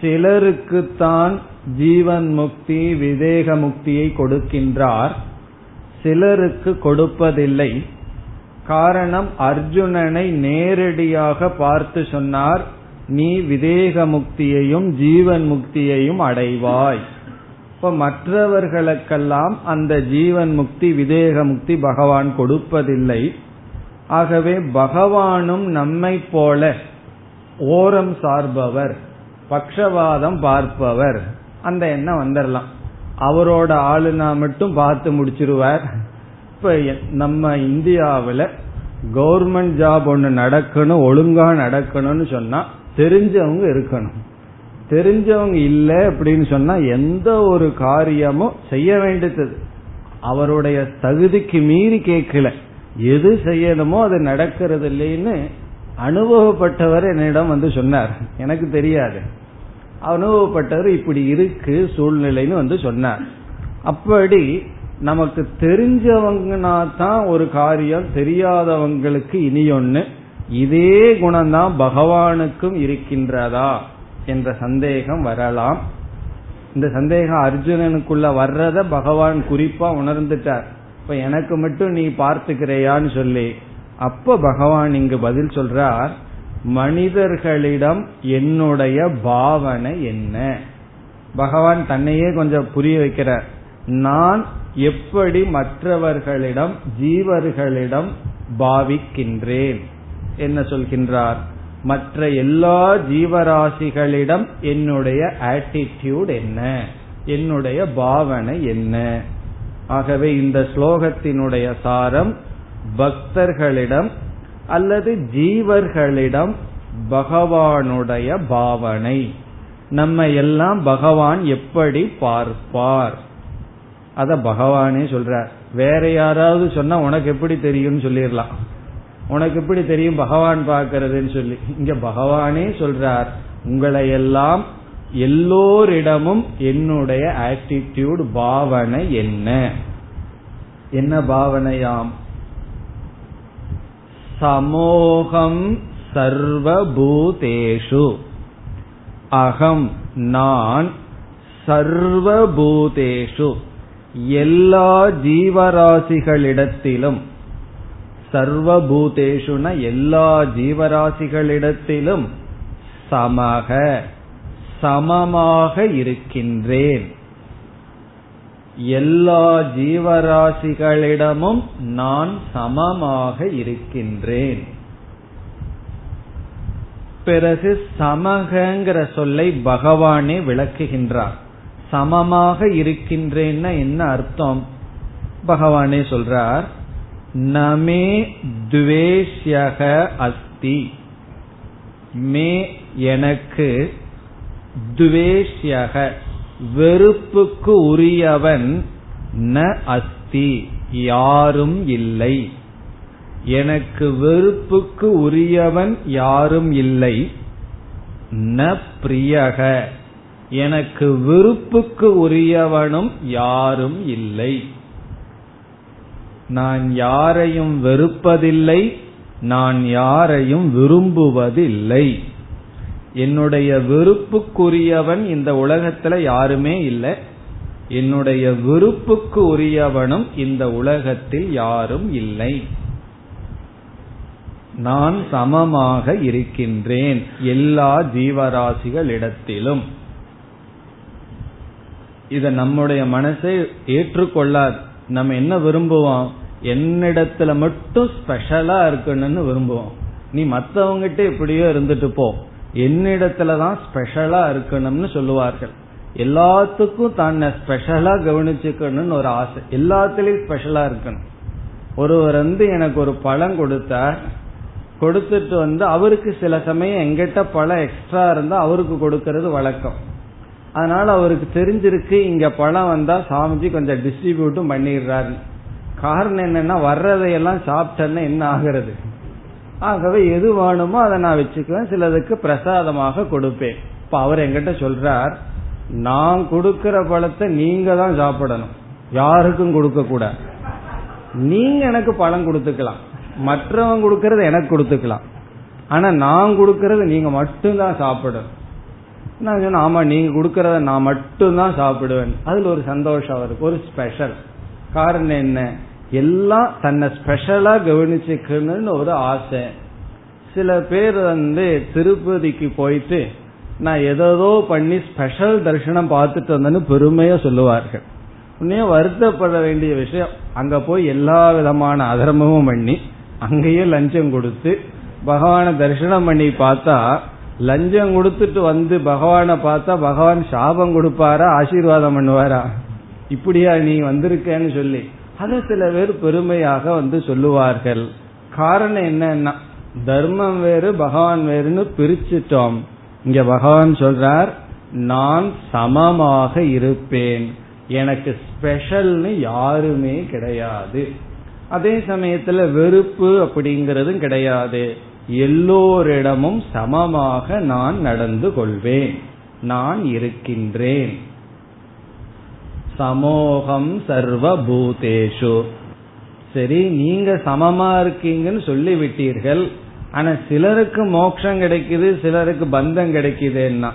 Speaker 1: சிலருக்குத்தான் ஜீவன் முக்தி விவேக முக்தியை கொடுக்கின்றார். சிலருக்கு கொடுப்பதில்லை. காரணம் அர்ஜுனனை நேரடியாக பார்த்து சொன்னார் நீ விதேக முக்தியையும் ஜீவன் முக்தியையும் அடைவாய். இப்ப மற்றவர்களுக்கெல்லாம் அந்த ஜீவன் முக்தி விதேக முக்தி பகவான் கொடுப்பதில்லை. ஆகவே பகவானும் நம்மை போல ஓரம் சார்பவர் பக்ஷவாதம் பார்ப்பவர். அந்த எண்ணம் வந்துடலாம் அவரோட ஆளுனா மட்டும் பார்த்து முடிச்சிருவார். இப்ப நம்ம இந்தியாவில் கவர்மெண்ட் ஜாப் ஒன்று நடக்கணும் ஒழுங்கா நடக்கணும்னு சொன்னா தெரிஞ்சவங்க இருக்கணும். தெரிஞ்சவங்க இல்லை அப்படின்னு சொன்னா எந்த ஒரு காரியமும் செய்ய வேண்டியது. அவருடைய தகுதிக்கு மீறி கேட்கல. எது செய்யணுமோ அது நடக்கிறது இல்லைன்னு அனுபவப்பட்டவர் என்னிடம் வந்து சொன்னார். எனக்கு தெரியாது. அனுபவப்பட்டவர் இப்படி இருக்கு சூழ்நிலைன்னு வந்து சொன்னார். அப்படி நமக்கு தெரிஞ்சவங்கனா தான் ஒரு காரியம் தெரியாதவங்களுக்கு இனி ஒன்னு இதே குணம்தான் பகவானுக்கும் இருக்கின்றதா? என்ற சந்தேகம் வரலாம். இந்த சந்தேகம் அர்ஜுனனுக்குள்ள வர்றத பகவான் குறிப்பா உணர்ந்துட்டார். இப்ப எனக்கு மட்டும் நீ பார்த்துக்கிறையான்னு சொல்லி. அப்ப பகவான் இங்கு பதில் சொல்றார் மனிதர்களிடம் என்னுடைய பாவனை என்ன? பகவான் தன்னையே கொஞ்சம் புரிய வைக்கிறார். நான் எப்படி மற்றவர்களிடம் ஜீவர்களிடம் பாவிக்கின்றேன்? என்ன சொல்கின்றார்? மற்ற எல்லா ஜீவராசிகளிடம் என்னுடைய ஆட்டிடியூட் என்ன? என்னுடைய பாவனை என்ன? ஆகவே இந்த ஸ்லோகத்தினுடைய சாரம் பக்தர்களிடம் அல்லது ஜீவர்களிடம் பகவானுடைய பாவனை. நம்ம எல்லாம் பகவான் எப்படி பார்ப்பார்? அத பகவானே சொல்றார். வேற யாராவது சொன்னா உனக்கு எப்படி தெரியும்னு சொல்லிடலாம். உனக்கு எப்படி தெரியும் பகவான் பார்க்கறதுன்னு சொல்லி? இங்க பகவானே சொல்றார் உங்களை எல்லாம் எல்லோரிடமும் என்னுடைய ஆட்டிடியூட் பாவனை என்ன? என்ன பாவனையாம்? சமோகம் சர்வபூதேஷு. அகம் நான் சர்வபூதேஷு. எல்லா ஜீவராசிகளிடத்திலும் சர்வபூதேஷுன எல்லா ஜீவராசிகளிடத்திலும் சமக சமமாக இருக்கின்றேன். எல்லா ஜீவராசிகளிடமும் நான் சமமாக இருக்கின்றேன். பிறகு சமகங்கிற சொல்லை பகவானே விளக்குகின்றார். சமமாக இருக்கின்றேன்னா என்ன அர்த்தம்? பகவானே சொல்றார் நமே துவேஷ்யக அஸ்தி. மே எனக்கு துவேஷ்யக வெறுப்புக்கு உரியவன் ந அஸ்தி யாரும் இல்லை. எனக்கு வெறுப்புக்கு உரியவன் யாரும் இல்லை. ந பிரியக எனக்கு விருப்புக்கு உரியவனும் யாரும் இல்லை. நான் யாரையும் வெறுப்பதில்லை நான் யாரையும் விரும்புவதில்லை. என்னுடைய வெறுப்புக்குரியவன் இந்த உலகத்துல யாருமே இல்லை. என்னுடைய விருப்புக்கு உரியவனும் இந்த உலகத்தில் யாரும் இல்லை. நான் சமமாக இருக்கின்றேன் எல்லா ஜீவராசிகளிடத்திலும். இத நம்முடைய மனசை ஏற்றுக்கொள்ளாது. நம்ம என்ன விரும்புவோம்? என்னிடத்துல மட்டும் ஸ்பெஷலா இருக்கணும்னு விரும்புவோம். நீ மத்தவங்கிட்ட எப்படியோ இருந்துட்டு போ. என்னிடத்துலதான் ஸ்பெஷலா இருக்கணும்னு சொல்லுவார்கள். எல்லாத்துக்கும் தன்னை ஸ்பெஷலா கவனிச்சுக்கணும்னு ஒரு ஆசை. எல்லாத்துலயும் ஸ்பெஷலா இருக்கணும். ஒருவர் வந்து எனக்கு ஒரு பழம் கொடுத்தார். கொடுத்துட்டு வந்து அவருக்கு சில சமயம் எங்கிட்ட பழம் எக்ஸ்ட்ரா இருந்தா அவருக்கு கொடுக்கறது வழக்கம். அதனால அவருக்கு தெரிஞ்சிருக்கு இங்க பழம் வந்தா சாமிஜி கொஞ்சம் டிஸ்ட்ரிபியூட்டும் பண்ணிடுறாரு. காரணம் என்னன்னா வர்றதையெல்லாம் சாப்பிட்டேன்னா என்ன ஆகிறது? ஆகவே எது வேணுமோ அதை நான் வச்சுக்குவேன் சிலதுக்கு பிரசாதமாக கொடுப்பேன். இப்ப அவர் எங்கிட்ட சொல்றார் நான் கொடுக்கிற பழத்தை நீங்க தான் சாப்பிடணும். யாருக்கும் கொடுக்க கூடாது. நீங்க எனக்கு பழம் கொடுத்துக்கலாம். மற்றவங்க கொடுக்கறது எனக்கு கொடுத்துக்கலாம். ஆனா நான் கொடுக்கறது நீங்க மட்டும்தான் சாப்பிடணும். நான் சொன்னேன் ஆமா நீங்க கொடுக்கறத நான் மட்டும்தான் சாப்பிடுவேன். அதுல ஒரு சந்தோஷம் இருக்கு ஒரு ஸ்பெஷல் காரணம் என்ன? எல்லாம் தன்னை ஸ்பெஷலா கவனிச்சுக்கணும்னு ஒரு ஆசை. சில பேர் வந்து திருப்பதிக்கு போயிட்டு நான் ஏதோ பண்ணி ஸ்பெஷல் தரிசனம் பார்த்துட்டு வந்தேன்னு பெருமையா சொல்லுவார்கள். உன்னையும் வருத்தப்பட வேண்டிய விஷயம் அங்க போய் எல்லா விதமான அதர்மமும் பண்ணி அங்கேயே லஞ்சம் கொடுத்து பகவான தரிசனம் பண்ணி பார்த்தா லஞ்சம் கொடுத்துட்டு வந்து பகவான பார்த்தா பகவான் சாபம் கொடுப்பாரா ஆசீர்வாதம் பண்ணுவாரா? இப்படியா நீ வந்திருக்கேன்னு சொல்லி. அத சில பேர் பெருமையாக வந்து சொல்லுவார்கள். காரணம் என்னன்னா தர்மம் வேறு பகவான் வேறுன்னு பிரிச்சுட்டோம். இங்க பகவான் சொல்றார் நான் சமமாக இருப்பேன். எனக்கு ஸ்பெஷல்னு யாருமே கிடையாது. அதே சமயத்துல வெறுப்பு அப்படிங்கறதும் கிடையாது. எல்லோரிடமும் சமமாக நான் நடந்து கொள்வேன். நான் இருக்கின்றேன். சமோகம் சர்வ பூதேஷு சரி நீங்க சமமா இருக்கீங்கன்னு சொல்லி விட்டீர்கள் ஆனா சிலருக்கு மோட்சம் கிடைக்குது சிலருக்கு பந்தம் கிடைக்குதுன்னா.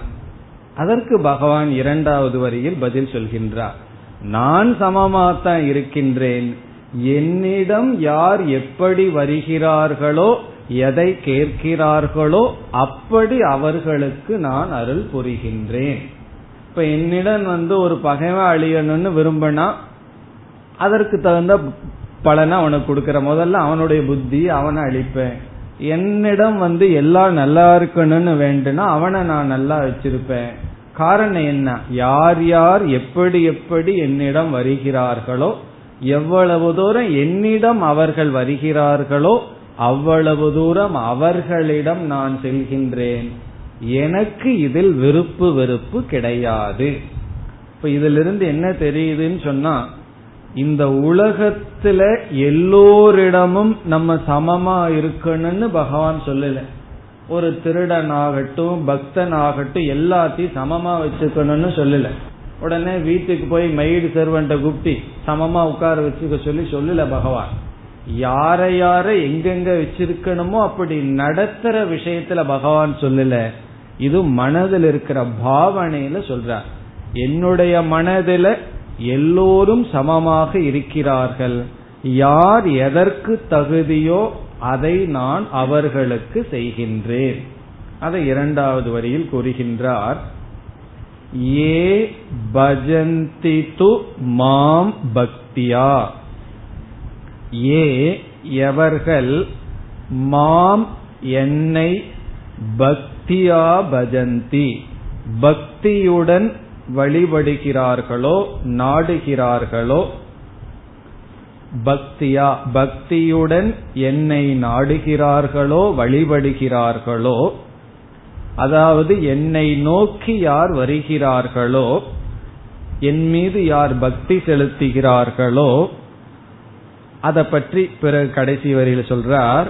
Speaker 1: அதற்கு பகவான் இரண்டாவது வரியில் பதில் சொல்கின்றார். நான் சமமாத்தான் இருக்கின்றேன். என்னிடம் யார் எப்படி வருகிறார்களோ எதை கேட்கிறார்களோ அப்படி அவர்களுக்கு நான் அருள் புரிகின்றேன். இப்ப என்னிடம் வந்து ஒரு பகைவன் அழியணும்னு விரும்பினா அதற்கு தகுந்த பலனை அவனுக்கு கொடுக்கற முதல்ல அவனுடைய புத்தி அவனை அழிப்பேன். என்னிடம் வந்து எல்லாம் நல்லா இருக்கணும்னு வேண்டுனா அவனை நான் நல்லா வச்சிருப்பேன். காரணம் என்ன? யார் யார் எப்படி எப்படி என்னிடம் வருகிறார்களோ எவ்வளவு தூரம் என்னிடம் அவர்கள் வருகிறார்களோ அவ்வளவு தூரம் அவர்களிடம் நான் செல்கின்றேன். எனக்கு இதில் விருப்பு வெறுப்பு கிடையாது. இப்ப இதிலிருந்து என்ன தெரியுதுன்னு சொன்னா இந்த உலகத்துல எல்லோரிடமும் நம்ம சமமா இருக்கணும்னு பகவான் சொல்லல. ஒரு திருடன் ஆகட்டும் பக்தன் ஆகட்டும் எல்லாத்தையும் சமமா வச்சுக்கணும்னு சொல்லல. உடனே வீட்டுக்கு போய் மெய்டு செர்வன்ட்ட கூப்பிட்டு சமமா உட்கார வச்சுக்க சொல்லி சொல்லல பகவான். யார யார எங்கெங்க வச்சிருக்கணுமோ அப்படி நடத்துற விஷயத்துல பகவான் சொல்லல. இது மனதில் இருக்கிற பாவனையில சொல்றார். என்னுடைய மனதில எல்லோரும் சமமாக இருக்கிறார்கள். யார் எதற்கு தகுதியோ அதை நான் அவர்களுக்கு செய்கின்றேன். அதை இரண்டாவது வரியில் கூறுகின்றார். ஏ பஜந்தி து மாம் பக்தியா. ஏ எவர்கள் மாம் என்னை பக்தியா பஜந்தி பக்தியுடன் வழிபடுகிறார்களோ நாடுகிறார்களோ பக்தியா பக்தியுடன் என்னை நாடுகிறார்களோ வழிபடுகிறார்களோ அதாவது என்னை நோக்கி யார் வருகிறார்களோ என் மீது யார் பக்தி செலுத்துகிறார்களோ அதை பற்றி பிறகு கடைசி வரியில் சொல்றார்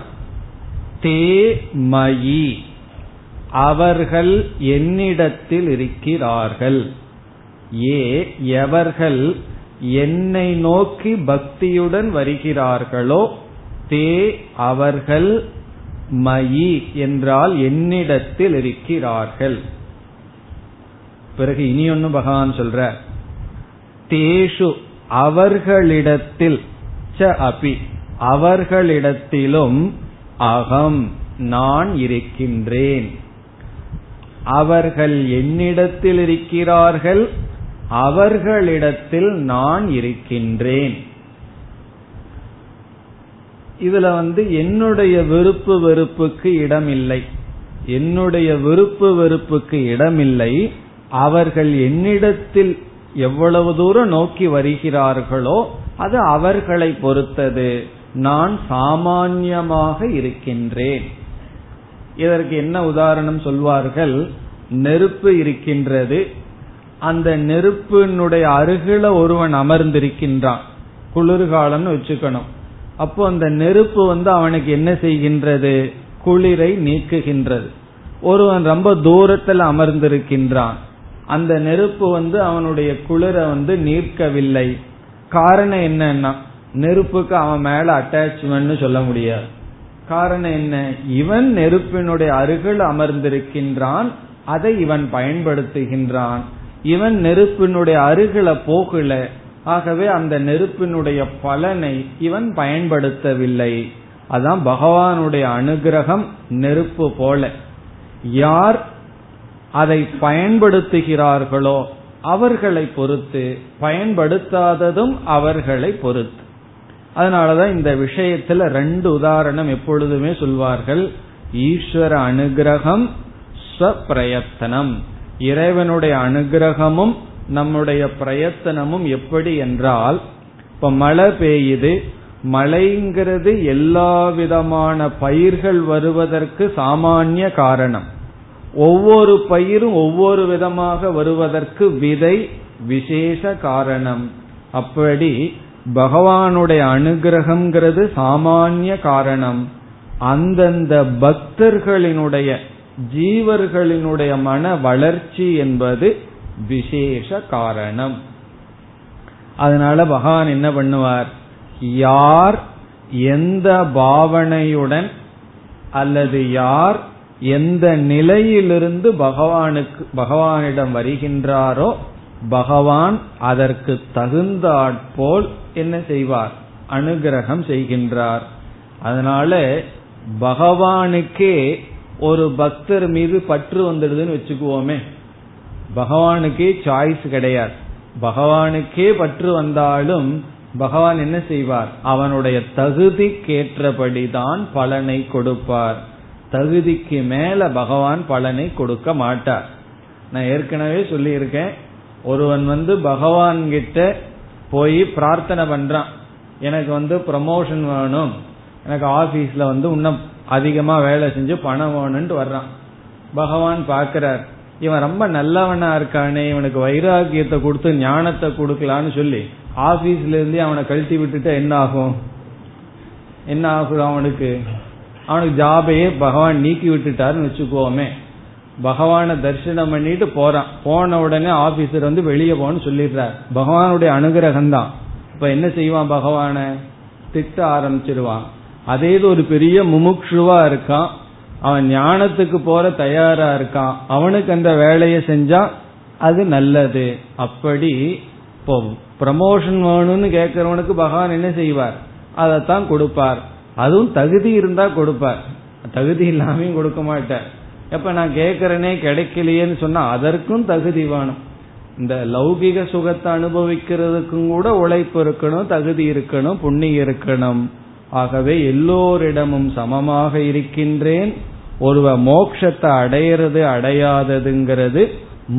Speaker 1: தே மயி அவர்கள் என்னிடத்தில் இருக்கிறார்கள். ஏ எவர்கள் என்னை நோக்கி பக்தியுடன் வருகிறார்களோ தே அவர்கள் மயி என்றால் என்னிடத்தில் இருக்கிறார்கள். பிறகு இனி ஒன்னு பகவான் சொல்ற தேஷு அவர்களிடத்தில் ச அபி. அவர்களிடத்திலும் அகம் நான் இருக்கின்றேன். அவர்கள் என்னிடத்தில் இருக்கிறார்கள் அவர்களிடத்தில் நான் இருக்கின்றேன். இதுல வந்து என்னுடைய விருப்பு வெறுப்புக்கு இடமில்லை. என்னுடைய விருப்பு வெறுப்புக்கு இடமில்லை. அவர்கள் என்னிடத்தில் எவ்வளவு தூரம் நோக்கி வருகிறார்களோ அது அவர்களை பொறுத்தது. நான் சாமான்யமாக இருக்கின்றேன். இதற்கு என்ன உதாரணம் சொல்வார்கள்? நெருப்பு இருக்கின்றது. அந்த நெருப்பினுடைய அருகில ஒருவன் அமர்ந்திருக்கின்றான். குளிர்காலம்னு வச்சுக்கணும். அப்போ அந்த நெருப்பு வந்து அவனுக்கு என்ன செய்கின்றது? குளிரை நீக்குகின்றது. ஒருவன் ரொம்ப தூரத்தில் அமர்ந்திருக்கின்றான். அந்த நெருப்பு வந்து அவனுடைய குளிரை வந்து நீர்க்கவில்லை. காரணம் என்னன்னா நெருப்புக்கு அவன் மேல அட்டாச்மெண்ட் சொல்ல முடியாது. காரணம் என்ன? இவன் நெருப்பினுடைய அருகில் அமர்ந்திருக்கின்றான் அதை இவன் பயன்படுத்துகின்றான். இவன் நெருப்பினுடைய அருகில போகல ஆகவே அந்த நெருப்பினுடைய பலனை இவன் பயன்படுத்தவில்லை. அதான் பகவானுடைய அனுகிரகம் நெருப்பு போல. யார் அதை பயன்படுத்துகிறார்களோ அவர்களை பொறுத்து பயன்படுத்தாததும் அவர்களை பொறுத்து. அதனாலதான் இந்த விஷயத்துல ரெண்டு உதாரணம் எப்பொழுதுமே சொல்வார்கள். ஈஸ்வர அனுகிரகம் ஸ்வப்பிரயத்தனம். இறைவனுடைய அனுகிரகமும் நம்முடைய பிரயத்தனமும் எப்படி என்றால் இப்ப மழை பெய்யுது மழைங்கிறது எல்லா விதமான பயிர்கள் வருவதற்கு சாமானிய காரணம். ஒவ்வொரு பயிரும் ஒவ்வொரு விதமாக வருவதற்கு விதை விசேஷ காரணம். அப்படி பகவானுடைய அனுகிரகம்ங்கிறது சாமானிய காரணம். அந்தந்த பக்தர்களினுடைய ஜீவர்களினுடைய மன வளர்ச்சி என்பது விசேஷ காரணம். அதனால பகவான் என்ன பண்ணுவார்? யார் எந்த பாவனையுடன் அல்லது யார் எந்த நிலையிலிருந்து பகவானுக்கு பகவானிடம் வருகின்றாரோ பகவான் அதற்கு தகுந்தாற்போல் என்ன செய்வார்? அனுகிரகம் செய்கின்றார். அதனால பகவானுக்கே ஒரு பக்தர் மீது பற்று வந்துடுதுன்னு வச்சுக்குவோமே. பகவானுக்கே சாய்ஸ் கிடையாது. பகவானுக்கே பற்று வந்தாலும் பகவான் என்ன செய்வார்? அவனுடைய தகுதிக்கேற்றபடிதான் பலனை கொடுப்பார். தகுதிக்கு மேல பகவான் பலனை கொடுக்க மாட்டார். நான் ஏற்கனவே சொல்லியிருக்கேன் ஒருவன் வந்து பகவான் கிட்ட போய் பிரார்த்தனை பண்றான். எனக்கு வந்து ப்ரமோஷன் வேணும். எனக்கு ஆபீஸ்ல வந்து இன்னும் அதிகமா வேலை செஞ்சு பணம் வேணும்ட்டு வர்றான். பகவான் பாக்கிறார் இவன் ரொம்ப நல்லவனா இருக்கானே இவனுக்கு வைராகியத்தை கொடுத்து ஞானத்தை கொடுக்கலான்னு சொல்லி ஆபீஸ்ல இருந்து அவனை கழட்டி விட்டுட்டு என்ன ஆகும் என்ன ஆகும் அவனுக்கு? அவனுக்கு ஜாபையே பகவான் நீக்கி விட்டுட்டாருன்னு வச்சுக்கோமே. பகவானை தரிசனம் பண்ணிட்டு போறான். போன உடனே ஆபீசர் வந்து வெளியே போன்னு சொல்லிடுறார். பகவானுடைய அனுகிரகம் தான் இப்ப என்ன செய்வான் பகவான? திட்ட ஆரம்பிச்சிருவான். அதே இது ஒரு பெரிய முமுட்சுவா இருக்கான். அவன் ஞானத்துக்கு போற தயாரா இருக்கான். அவனுக்கு அந்த வேலையை செஞ்சா அது நல்லது. அப்படி இப்போ ப்ரமோஷன் வேணும்னு கேட்கறவனுக்கு பகவான் என்ன செய்வார்? அதைத்தான் கொடுப்பார். அதுவும் தகுதி இருந்தா கொடுப்பார் தகுதி இல்லாமையும் கொடுக்க மாட்டார் எப்ப நான் கேட்கறனே கிடைக்கலையேன்னு சொன்னா அதற்கும் தகுதி வேணும். இந்த லௌகிக சுகத்தை அனுபவிக்கிறதுக்கும் கூட உழைப்பு இருக்கணும் தகுதி இருக்கணும் புண்ணியம் இருக்கணும். ஆகவே எல்லோரிடமும் சமமாக இருக்கின்றேன். ஒருவ மோக்ஷத்தை அடையிறது அடையாததுங்கிறது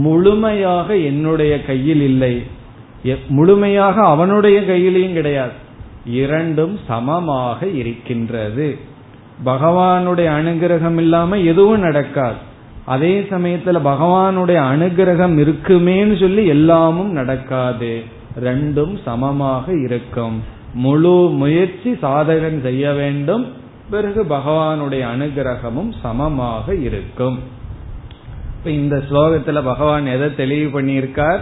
Speaker 1: முழுமையாக என்னுடைய கையில் இல்லை. முழுமையாக அவனுடைய கையிலையும் கிடையாது. இரண்டும் சமமாக இருக்கின்றது. பகவானுடைய அனுகிரகம் இல்லாம எதுவும் நடக்காது. அதே சமயத்துல பகவானுடைய அனுகிரகம் இருக்குமேன்னு சொல்லி எல்லாமும் நடக்காது. ரெண்டும் சமமாக இருக்கும். முழு முயற்சி சாதகன் செய்ய வேண்டும். பிறகு பகவானுடைய அனுகிரகமும் சமமாக இருக்கும். இப்ப இந்த ஸ்லோகத்துல பகவான் எதை தெளிவு பண்ணியிருக்கார்?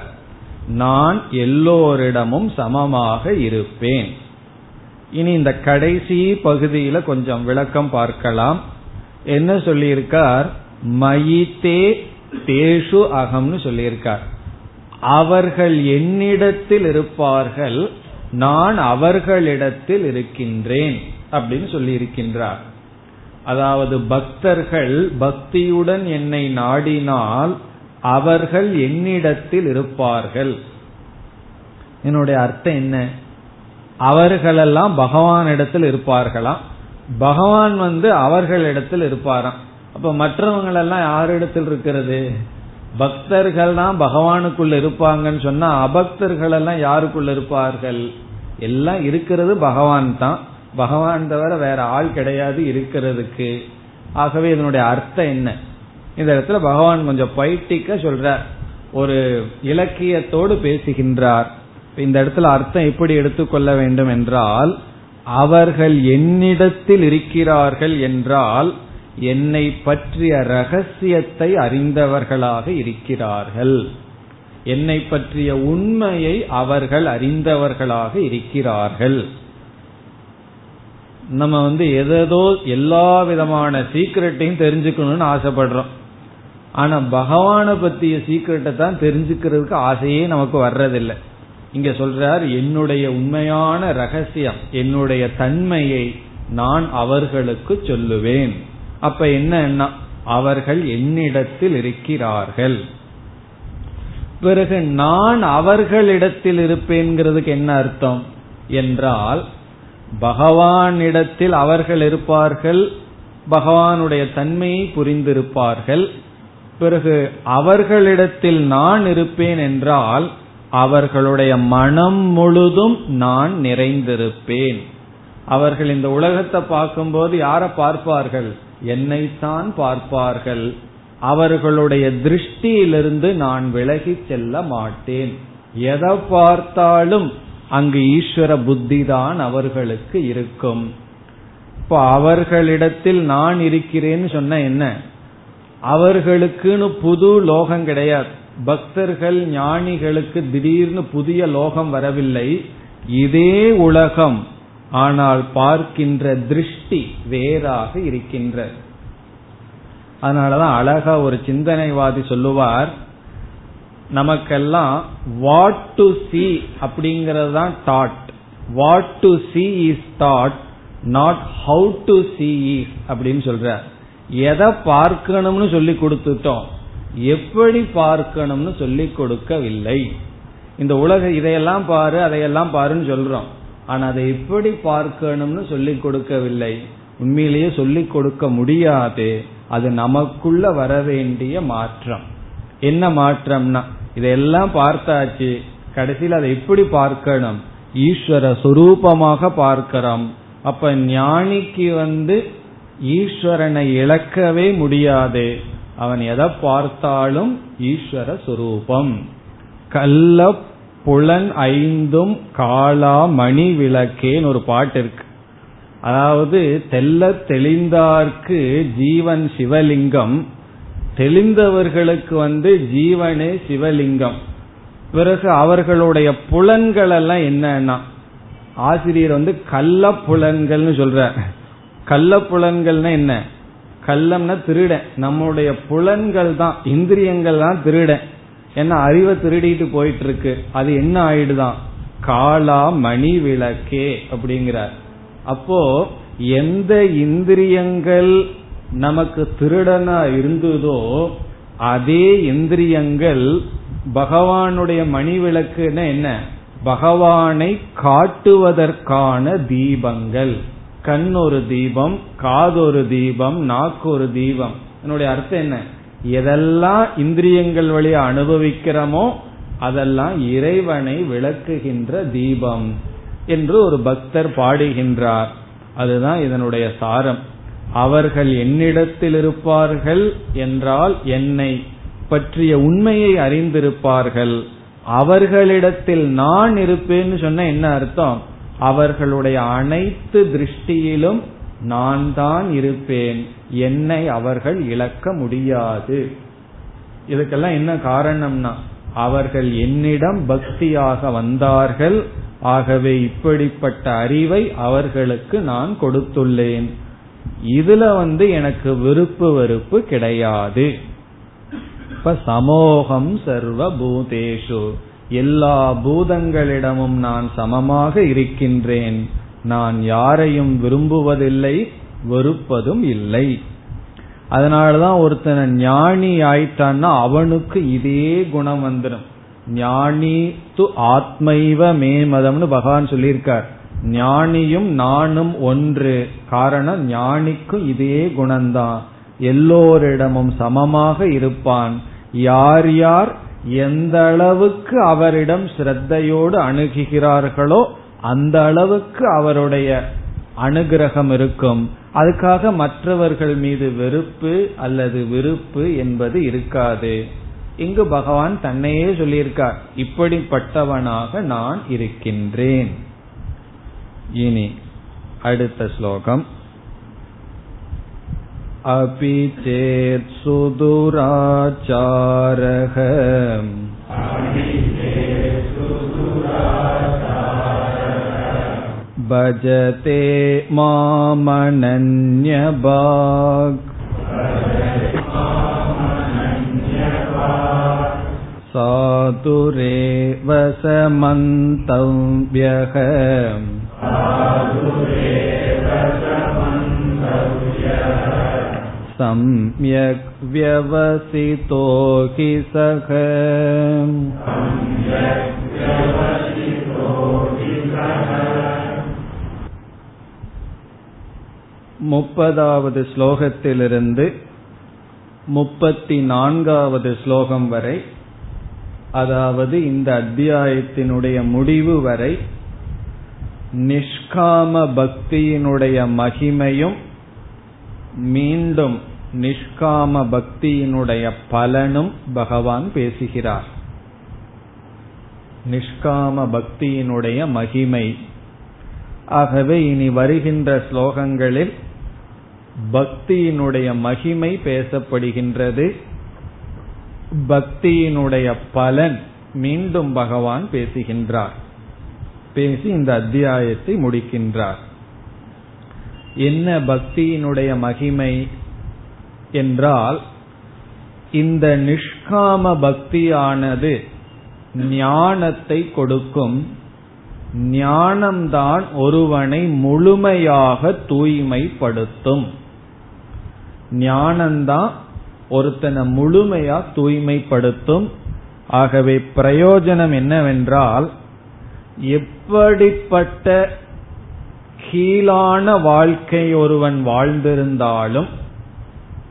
Speaker 1: நான் எல்லோரிடமும் சமமாக இருப்பேன். இனி இந்த கடைசி பகுதியில கொஞ்சம் விளக்கம் பார்க்கலாம். என்ன சொல்லியிருக்கார்? மயித்தே தேஷு அகம்னு சொல்லியிருக்கார். அவர்கள் என்னிடத்தில் இருப்பார்கள் நான் அவர்களிடத்தில் இருக்கின்றேன் அப்படின்னு சொல்லியிருக்கின்றார். அதாவது பக்தர்கள் பக்தியுடன் என்னை நாடினால் அவர்கள் என்னிடத்தில் இருப்பார்கள். என்னுடைய அர்த்தம் என்ன? அவர்களெல்லாம் பகவானிடத்தில் இருப்பார்களாம். பகவான் வந்து அவர்களிடத்தில் இருப்பாராம். அப்ப மற்றவங்களெல்லாம் யாரிடத்தில் இருக்கிறது? பக்தர்கள் தான் பகவானுக்குள்ள இருப்பாங்கன்னு சொன்னா அபக்தர்கள் எல்லாம் யாருக்குள்ள இருப்பார்கள்? எல்லாம் இருக்கிறது பகவான் தான். பகவான் தவிர வேற ஆள் கிடையாது இருக்கிறதுக்கு. ஆகவே இதனுடைய அர்த்தம் என்ன? இந்த இடத்துல பகவான் கொஞ்சம் பைட்டிக்க சொல்றார். ஒரு இலக்கியத்தோடு பேசுகின்றார். இந்த இடத்துல அர்த்தம் எப்படி எடுத்துக்கொள்ள வேண்டும் என்றால் அவர்கள் என்னிடத்தில் இருக்கிறார்கள் என்றால் என்னை பற்றிய ரகசியத்தை அறிந்தவர்களாக இருக்கிறார்கள். என்னை பற்றிய உண்மையை அவர்கள் அறிந்தவர்களாக இருக்கிறார்கள். நம்ம வந்து எதோ எல்லா விதமான சீக்கிரட்டையும் தெரிஞ்சுக்கணும்னு ஆசைப்படுறோம். ஆனா பகவான பத்திய சீக்கிரட்டை தான் தெரிஞ்சுக்கிறதுக்கு ஆசையே நமக்கு வர்றதில்லை. இங்க சொல்றார் என்னுடைய உண்மையான ரகசியம் என்னுடைய தன்மையை நான் அவர்களுக்கு சொல்லுவேன். அப்ப என்ன அவர்கள் என்னிடத்தில் இருக்கிறார்கள். பிறகு நான் அவர்களிடத்தில் இருப்பேன்கிறதுக்கு என்ன அர்த்தம்? என்றால் பகவானிடத்தில் அவர்கள் இருப்பார்கள் பகவானுடைய தன்மையை புரிந்திருப்பார்கள். பிறகு அவர்களிடத்தில் நான் இருப்பேன் என்றால் அவர்களுடைய மனம் முழுதும் நான் நிறைந்திருப்பேன். அவர்கள் இந்த உலகத்தை பார்க்கும்போது யாரை பார்ப்பார்கள்? என்னைத்தான் பார்ப்பார்கள். அவர்களுடைய திருஷ்டியிலிருந்து நான் விலகி செல்ல மாட்டேன். எதை பார்த்தாலும் அங்கு ஈஸ்வர புத்தி தான் அவர்களுக்கு இருக்கும். இப்போ அவர்களிடத்தில் நான் இருக்கிறேன்னு சொன்ன என்ன? அவர்களுக்குன்னு புது லோகம் கிடையாது. பக்தர்கள் ஞானிகளுக்கு திடீர்னு புதிய லோகம் வரவில்லை. இதே உலகம் ஆனால் பார்க்கின்ற திருஷ்டி வேறாக இருக்கின்ற அதனாலதான் அழகா ஒரு சிந்தனைவாதி சொல்லுவார் நமக்கெல்லாம் வாட் டு சி அப்படிங்கறது தான் that what to see is that not how to see is அப்படின்னு சொல்ற எதை பார்க்கணும்னு சொல்லி கொடுத்துட்டோம் எப்படி பார்க்கணும்னு சொல்லிக் கொடுக்கவில்லை. இந்த உலக இதையெல்லாம் பாரு அதையெல்லாம் பாருன்னு சொல்றோம். ஆனா அதை எப்படி பார்க்கணும்னு சொல்லிக் கொடுக்கவில்லை. உண்மையிலேயே சொல்லிக் கொடுக்க முடியாது. அது நமக்குள்ள வர வேண்டிய மாற்றம். என்ன மாற்றம்னா இதையெல்லாம் பார்த்தாச்சு. கடைசியில் அதை எப்படி பார்க்கணும்? ஈஸ்வர சுரூபமாக பார்க்கிறோம். அப்ப ஞானிக்கு வந்து ஈஸ்வரனை இழக்கவே முடியாது. அவன் எதை பார்த்தாலும் ஈஸ்வர சுரூபம். கல்ல புலன் ஐந்தும் காலா மணி விளக்கேன்னு ஒரு பாட்டு இருக்கு. அதாவது தெல்ல தெளிந்தார்க்கு ஜீவன் சிவலிங்கம் தெளிந்தவர்களுக்கு வந்து ஜீவனே சிவலிங்கம். பிறகு அவர்களுடைய புலன்கள் எல்லாம் என்னன்னா ஆசிரியர் வந்து கள்ள புலன்கள்னு சொல்ற கள்ள புலன்கள்னா என்ன? கள்ளம்னா திருடன் நம்முடைய புலன்கள் தான் இந்திரியங்கள் தான் திருடன் ஏன்னா அறிவை திருடிட்டு போயிட்டு இருக்கு அது என்ன ஆயிடுதான் காலா மணி விளக்கே அப்படிங்கிறார். அப்போ எந்த இந்திரியங்கள் நமக்கு திருடனா இருந்ததோ அதே இந்திரியங்கள் பகவானுடைய மணி விளக்குன்னா என்ன? பகவானை காட்டுவதற்கான தீபங்கள். கண் ஒரு தீபம் காது ஒரு தீபம் நாக்கு ஒரு தீபம். என்னுடைய அர்த்தம் என்ன? எதெல்லாம் இந்திரியங்கள் வழியா அனுபவிக்கிறோமோ அதெல்லாம் இறைவனை விளக்குகின்ற தீபம் என்று ஒரு பக்தர் பாடுகின்றார். அதுதான் இதனுடைய சாரம். அவர்கள் என்னிடத்தில் இருப்பார்கள் என்றால் என்னை பற்றிய உண்மையை அறிந்திருப்பார்கள். அவர்களிடத்தில் நான் இருப்பேன்னு சொன்ன என்ன அர்த்தம்? அவர்களுடைய அனைத்து திருஷ்டியிலும் நான் தான் இருப்பேன். என்னை அவர்கள் இழக்க முடியாது. இதுக்கெல்லாம் என்ன காரணம்னா அவர்கள் என்னிடம் பக்தியாக வந்தார்கள். ஆகவே இப்படிப்பட்ட அறிவை அவர்களுக்கு நான் கொடுத்துள்ளேன். இதுல வந்து எனக்கு விருப்பு வெறுப்பு கிடையாது. இப்ப சமோகம் சர்வ பூதேஷு. எல்லா பூதங்களிடமும் நான் சமமாக இருக்கின்றேன். நான் யாரையும் விரும்புவதில்லை வெறுப்பதும் இல்லை. அதனாலதான் ஒருத்தனை ஞானி ஆயிட்டான்னா அவனுக்கு இதே குணம் வந்துடும் ஞானி து ஆத்மைவ மேமதம்னு பகவான் சொல்லியிருக்கார். ஞானியும் நானும் ஒன்று. காரணம் ஞானிக்கும் இதே குணம்தான். எல்லோரிடமும் சமமாக இருப்பான். யார் யார் எந்த அளவுக்கு அவரிடம் ஸ்ரத்தையோடு அணுகுகிறார்களோ அந்த அளவுக்கு அவருடைய அனுகிரகம் இருக்கும். அதுக்காக மற்றவர்கள் மீது வெறுப்பு அல்லது விருப்பு என்பது இருக்காது. இங்கு பகவான் தன்னையே சொல்லியிருக்கார் இப்படிப்பட்டவனாக நான் இருக்கின்றேன். இனி அடுத்த ஸ்லோகம். अपि चेत् सुदुराचारः भजते मामनन्यभाक् साधुरेव समन्तव्यः सम्यक् व्यवसितो हि सः முப்பதாவது ஸ்லோகத்திலிருந்து முப்பத்தி நான்காவது ஸ்லோகம் வரை அதாவது இந்த அத்தியாயத்தினுடைய முடிவு வரை நிஷ்காம பக்தியினுடைய மகிமையும் மீண்டும் நிஷ்காம பக்தியினுடைய பலனும் பகவான் பேசுகிறார். நிஷ்காம பக்தியினுடைய மகிமை. ஆகவே இனி வருகின்ற ஸ்லோகங்களில் பக்தியினுடைய மகிமை பேசப்படுகின்றது. பக்தியினுடைய பலன் மீண்டும் பகவான் பேசுகின்றார். பேசி இந்த அத்தியாயத்தை முடிக்கின்றார். என்ன பக்தியினுடைய மகிமை என்றால் இந்த நிஷ்காம பக்தியானது ஞானத்தை கொடுக்கும். ஞானம்தான் ஒருவனை முழுமையாக தூய்மைப்படுத்தும். ஞானம்தான் ஒருத்தனை முழுமையா தூய்மைப்படுத்தும். ஆகவே பிரயோஜனம் என்னவென்றால் எப்படிப்பட்ட கீழான வாழ்க்கை ஒருவன் வாழ்ந்திருந்தாலும்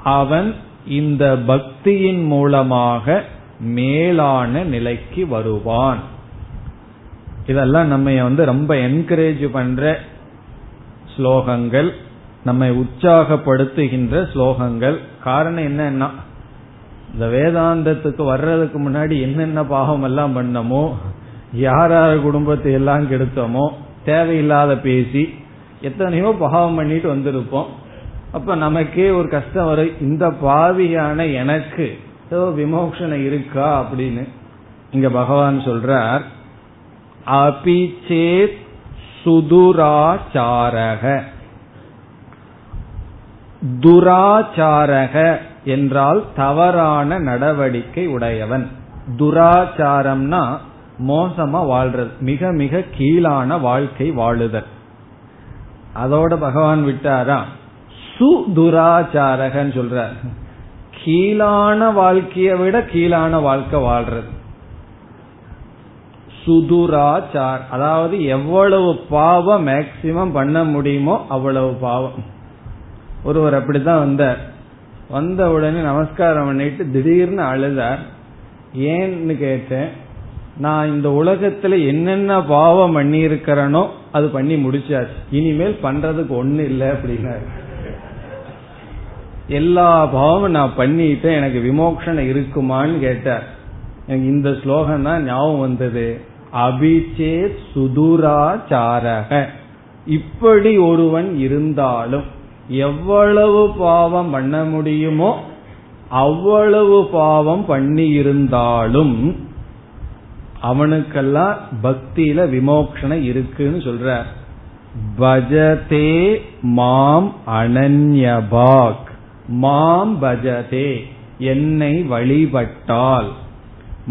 Speaker 1: அவன் இந்த பக்தியின் மூலமாக மேலான நிலைக்கு வருவான். இதெல்லாம் நம்ம வந்து ரொம்ப என்கரேஜ் பண்ற ஸ்லோகங்கள் நம்மை உற்சாகப்படுத்துகின்ற ஸ்லோகங்கள். காரணம் என்னன்னா இந்த வேதாந்தத்துக்கு வர்றதுக்கு முன்னாடி என்னென்ன பாவம் எல்லாம் பண்ணமோ யார் யார் குடும்பத்தை எல்லாம் கெடுத்தோமோ தேவையில்லாத பேசி எத்தனையோ பாவம் பண்ணிட்டு வந்திருப்போம். அப்ப நமக்கே ஒரு கஷ்டம் வரும். இந்த பாவியான எனக்கு ஏதோ விமோசனம் இருக்கா அப்படின்னு இங்க பகவான் சொல்றார். அபிச்சேத் சுதுராச்சாரக. துராச்சாரக என்றால் தவறான நடவடிக்கை உடையவன். துராச்சாரம்னா மோசமா வாழ்றது. மிக மிக கீழான வாழ்க்கை வாழுதல். அதோட பகவான் விட்டாரா? சுதுராச்சாரகன்னு சொல்றார். கீழான வாழ்க்கையை விட கீழான வாழ்க்கை வாழ்றது. சுதுராச்சார் அதாவது எவ்வளவு பாவம் மேக்சிமம் பண்ண முடியுமோ அவ்வளவு பாவம். ஒருவர் அப்படித்தான் வந்தார். வந்த உடனே நமஸ்காரம் பண்ணிட்டு திடீர்னு அழுதார். ஏன்னு கேட்டேன் நான் இந்த உலகத்துல என்னென்ன பாவம் பண்ணியிருக்கிறேனோ அது பண்ணி முடிச்சாச்சு. இனிமேல் பண்றதுக்கு ஒண்ணு இல்லை அப்படின்னாரு. எல்லா பாவமும் நான் பண்ணிட்டேன் எனக்கு விமோக்ஷனம் இருக்குமான்னு கேட்டார். எனக்கு இந்த ஸ்லோகம் தான் ஞாபகம் வந்தது. அபிச்சே சுதுராச்சாரக. இப்படி ஒருவன் இருந்தாலும் எவ்வளவு பாவம் பண்ண முடியுமோ அவ்வளவு பாவம் பண்ணி இருந்தாலும் அவனுக்கெல்லாம் பக்தியில விமோக்ஷனம் இருக்குன்னு சொல்ற. பஜதே மாம் அனன்யபாக். மாம் பஜதே என்னை வழிபட்டால்.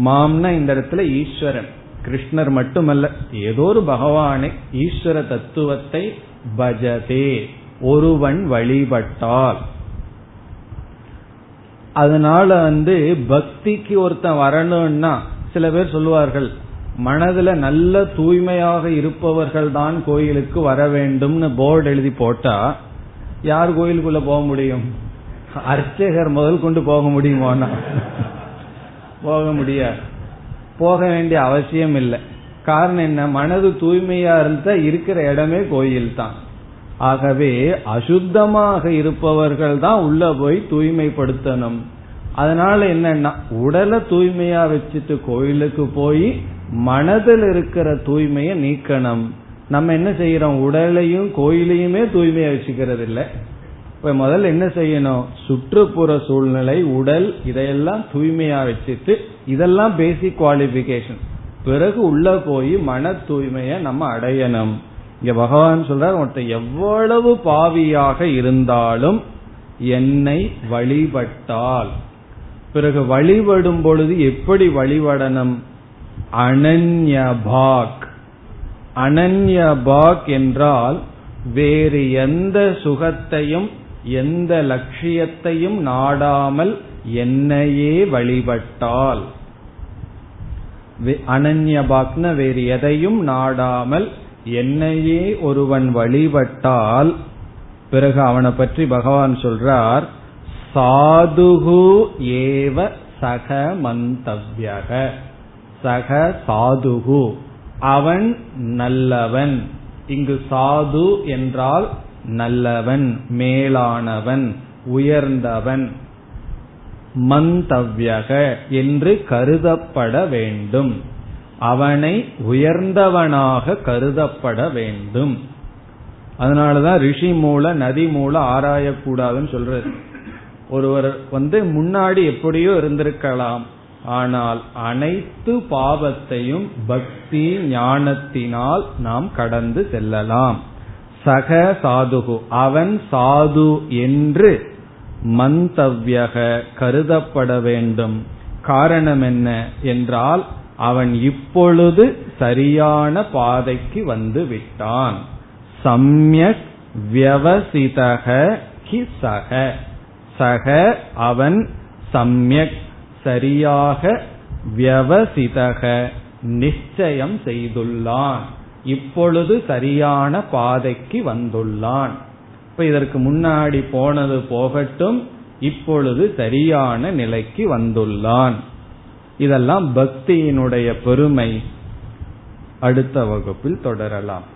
Speaker 1: மாம்னா இந்த இடத்துல ஈஸ்வரன் கிருஷ்ணர் மட்டுமல்ல ஏதோ ஒரு பகவானை ஈஸ்வர தத்துவத்தை பஜதே ஒருவன் வழிபட்டால். அதனால வந்து பக்திக்கு ஒருத்தன் வரணும்னா சில பேர் சொல்லுவார்கள் மனதுல நல்ல தூய்மையாக இருப்பவர்கள் தான் கோயிலுக்கு வர வேண்டும்னு போர்டு எழுதி போட்டா யார் கோயிலுக்குள்ள போக முடியும்? அர்ச்சகர் முதல் கொண்டு போக முடியுமோனா போக முடியாது. போக வேண்டிய அவசியம் இல்லை. காரணம் என்ன? மனது தூய்மையா இருந்தா இருக்கிற இடமே கோயில் தான். ஆகவே அசுத்தமாக இருப்பவர்கள் தான் உள்ள போய் தூய்மைப்படுத்தணும். அதனால என்னன்னா உடலை தூய்மையா வச்சுட்டு கோயிலுக்கு போய் மனதில் இருக்கிற தூய்மையை நீக்கணும். நம்ம என்ன செய்யறோம்? உடலையும் கோயிலையுமே தூய்மையா வச்சுக்கிறது இல்லை இப்ப முதல்ல என்ன செய்யணும்? சுற்றுப்புற சூழ்நிலை உடல் இதையெல்லாம் தூய்மையா வச்சுட்டு இதெல்லாம் பேசிக் குவாலிபிகேஷன் பிறகு உள்ள போய் மன தூய்மையை நம்ம அடையணும். இங்க பகவான் சொல்றார் ஒருத்தன் எவ்வளவு பாவியாக இருந்தாலும் என்னை வழிபட்டால் பிறகு வழிபடும் பொழுது எப்படி வழிபடணும்? அனன்யபாக். அனன்யபாக் என்றால் வேறு எந்த சுகத்தையும் எந்த லட்சியத்தையும் நாடாமல் என்னையே வழிபட்டால். அனன்யபாக்ன வேறு எதையும் நாடாமல் என்னையே ஒருவன் வழிபட்டால் பிறகு அவனை பற்றி பகவான் சொல்றார் சாதுகு ஏவ சக மந்தவ்யக. சக சாதுகு. அவன் நல்லவன். இங்கு சாது என்றால் நல்லவன் மேலானவன் உயர்ந்தவன். மந்தவ்யக என்று கருதப்பட வேண்டும். அவனை உயர்ந்தவனாக கருதப்பட வேண்டும். அதனாலதான் ரிஷி மூல நதி மூல ஆராயக்கூடாதுன்னு சொல்றது ஒருவர் வந்து முன்னாடி எப்படியோ இருந்திருக்கலாம். ஆனால் அனைத்து பாவத்தையும் பக்தி ஞானத்தினால் நாம் கடந்து செல்லலாம். சக சாதுகு அவன் சாது என்று மந்தவ்யக கருதப்பட வேண்டும். காரணம் என்ன என்றால் அவன் இப்பொழுது சரியான பாதைக்கு வந்து விட்டான். சம்யக் வியவசிதக கி சக. சக அவன் சம்யக் சரியாக வியவசிதக நிச்சயம் செய்துள்ளான். இப்பொழுது சரியான பாதைக்கு வந்துள்ளான். இப்ப இதற்கு முன்னாடி போனது போகட்டும் இப்பொழுது சரியான நிலைக்கு வந்துள்ளான். இதெல்லாம் பக்தியினுடைய பெருமை. அடுத்த வகுப்பில் தொடரலாம்.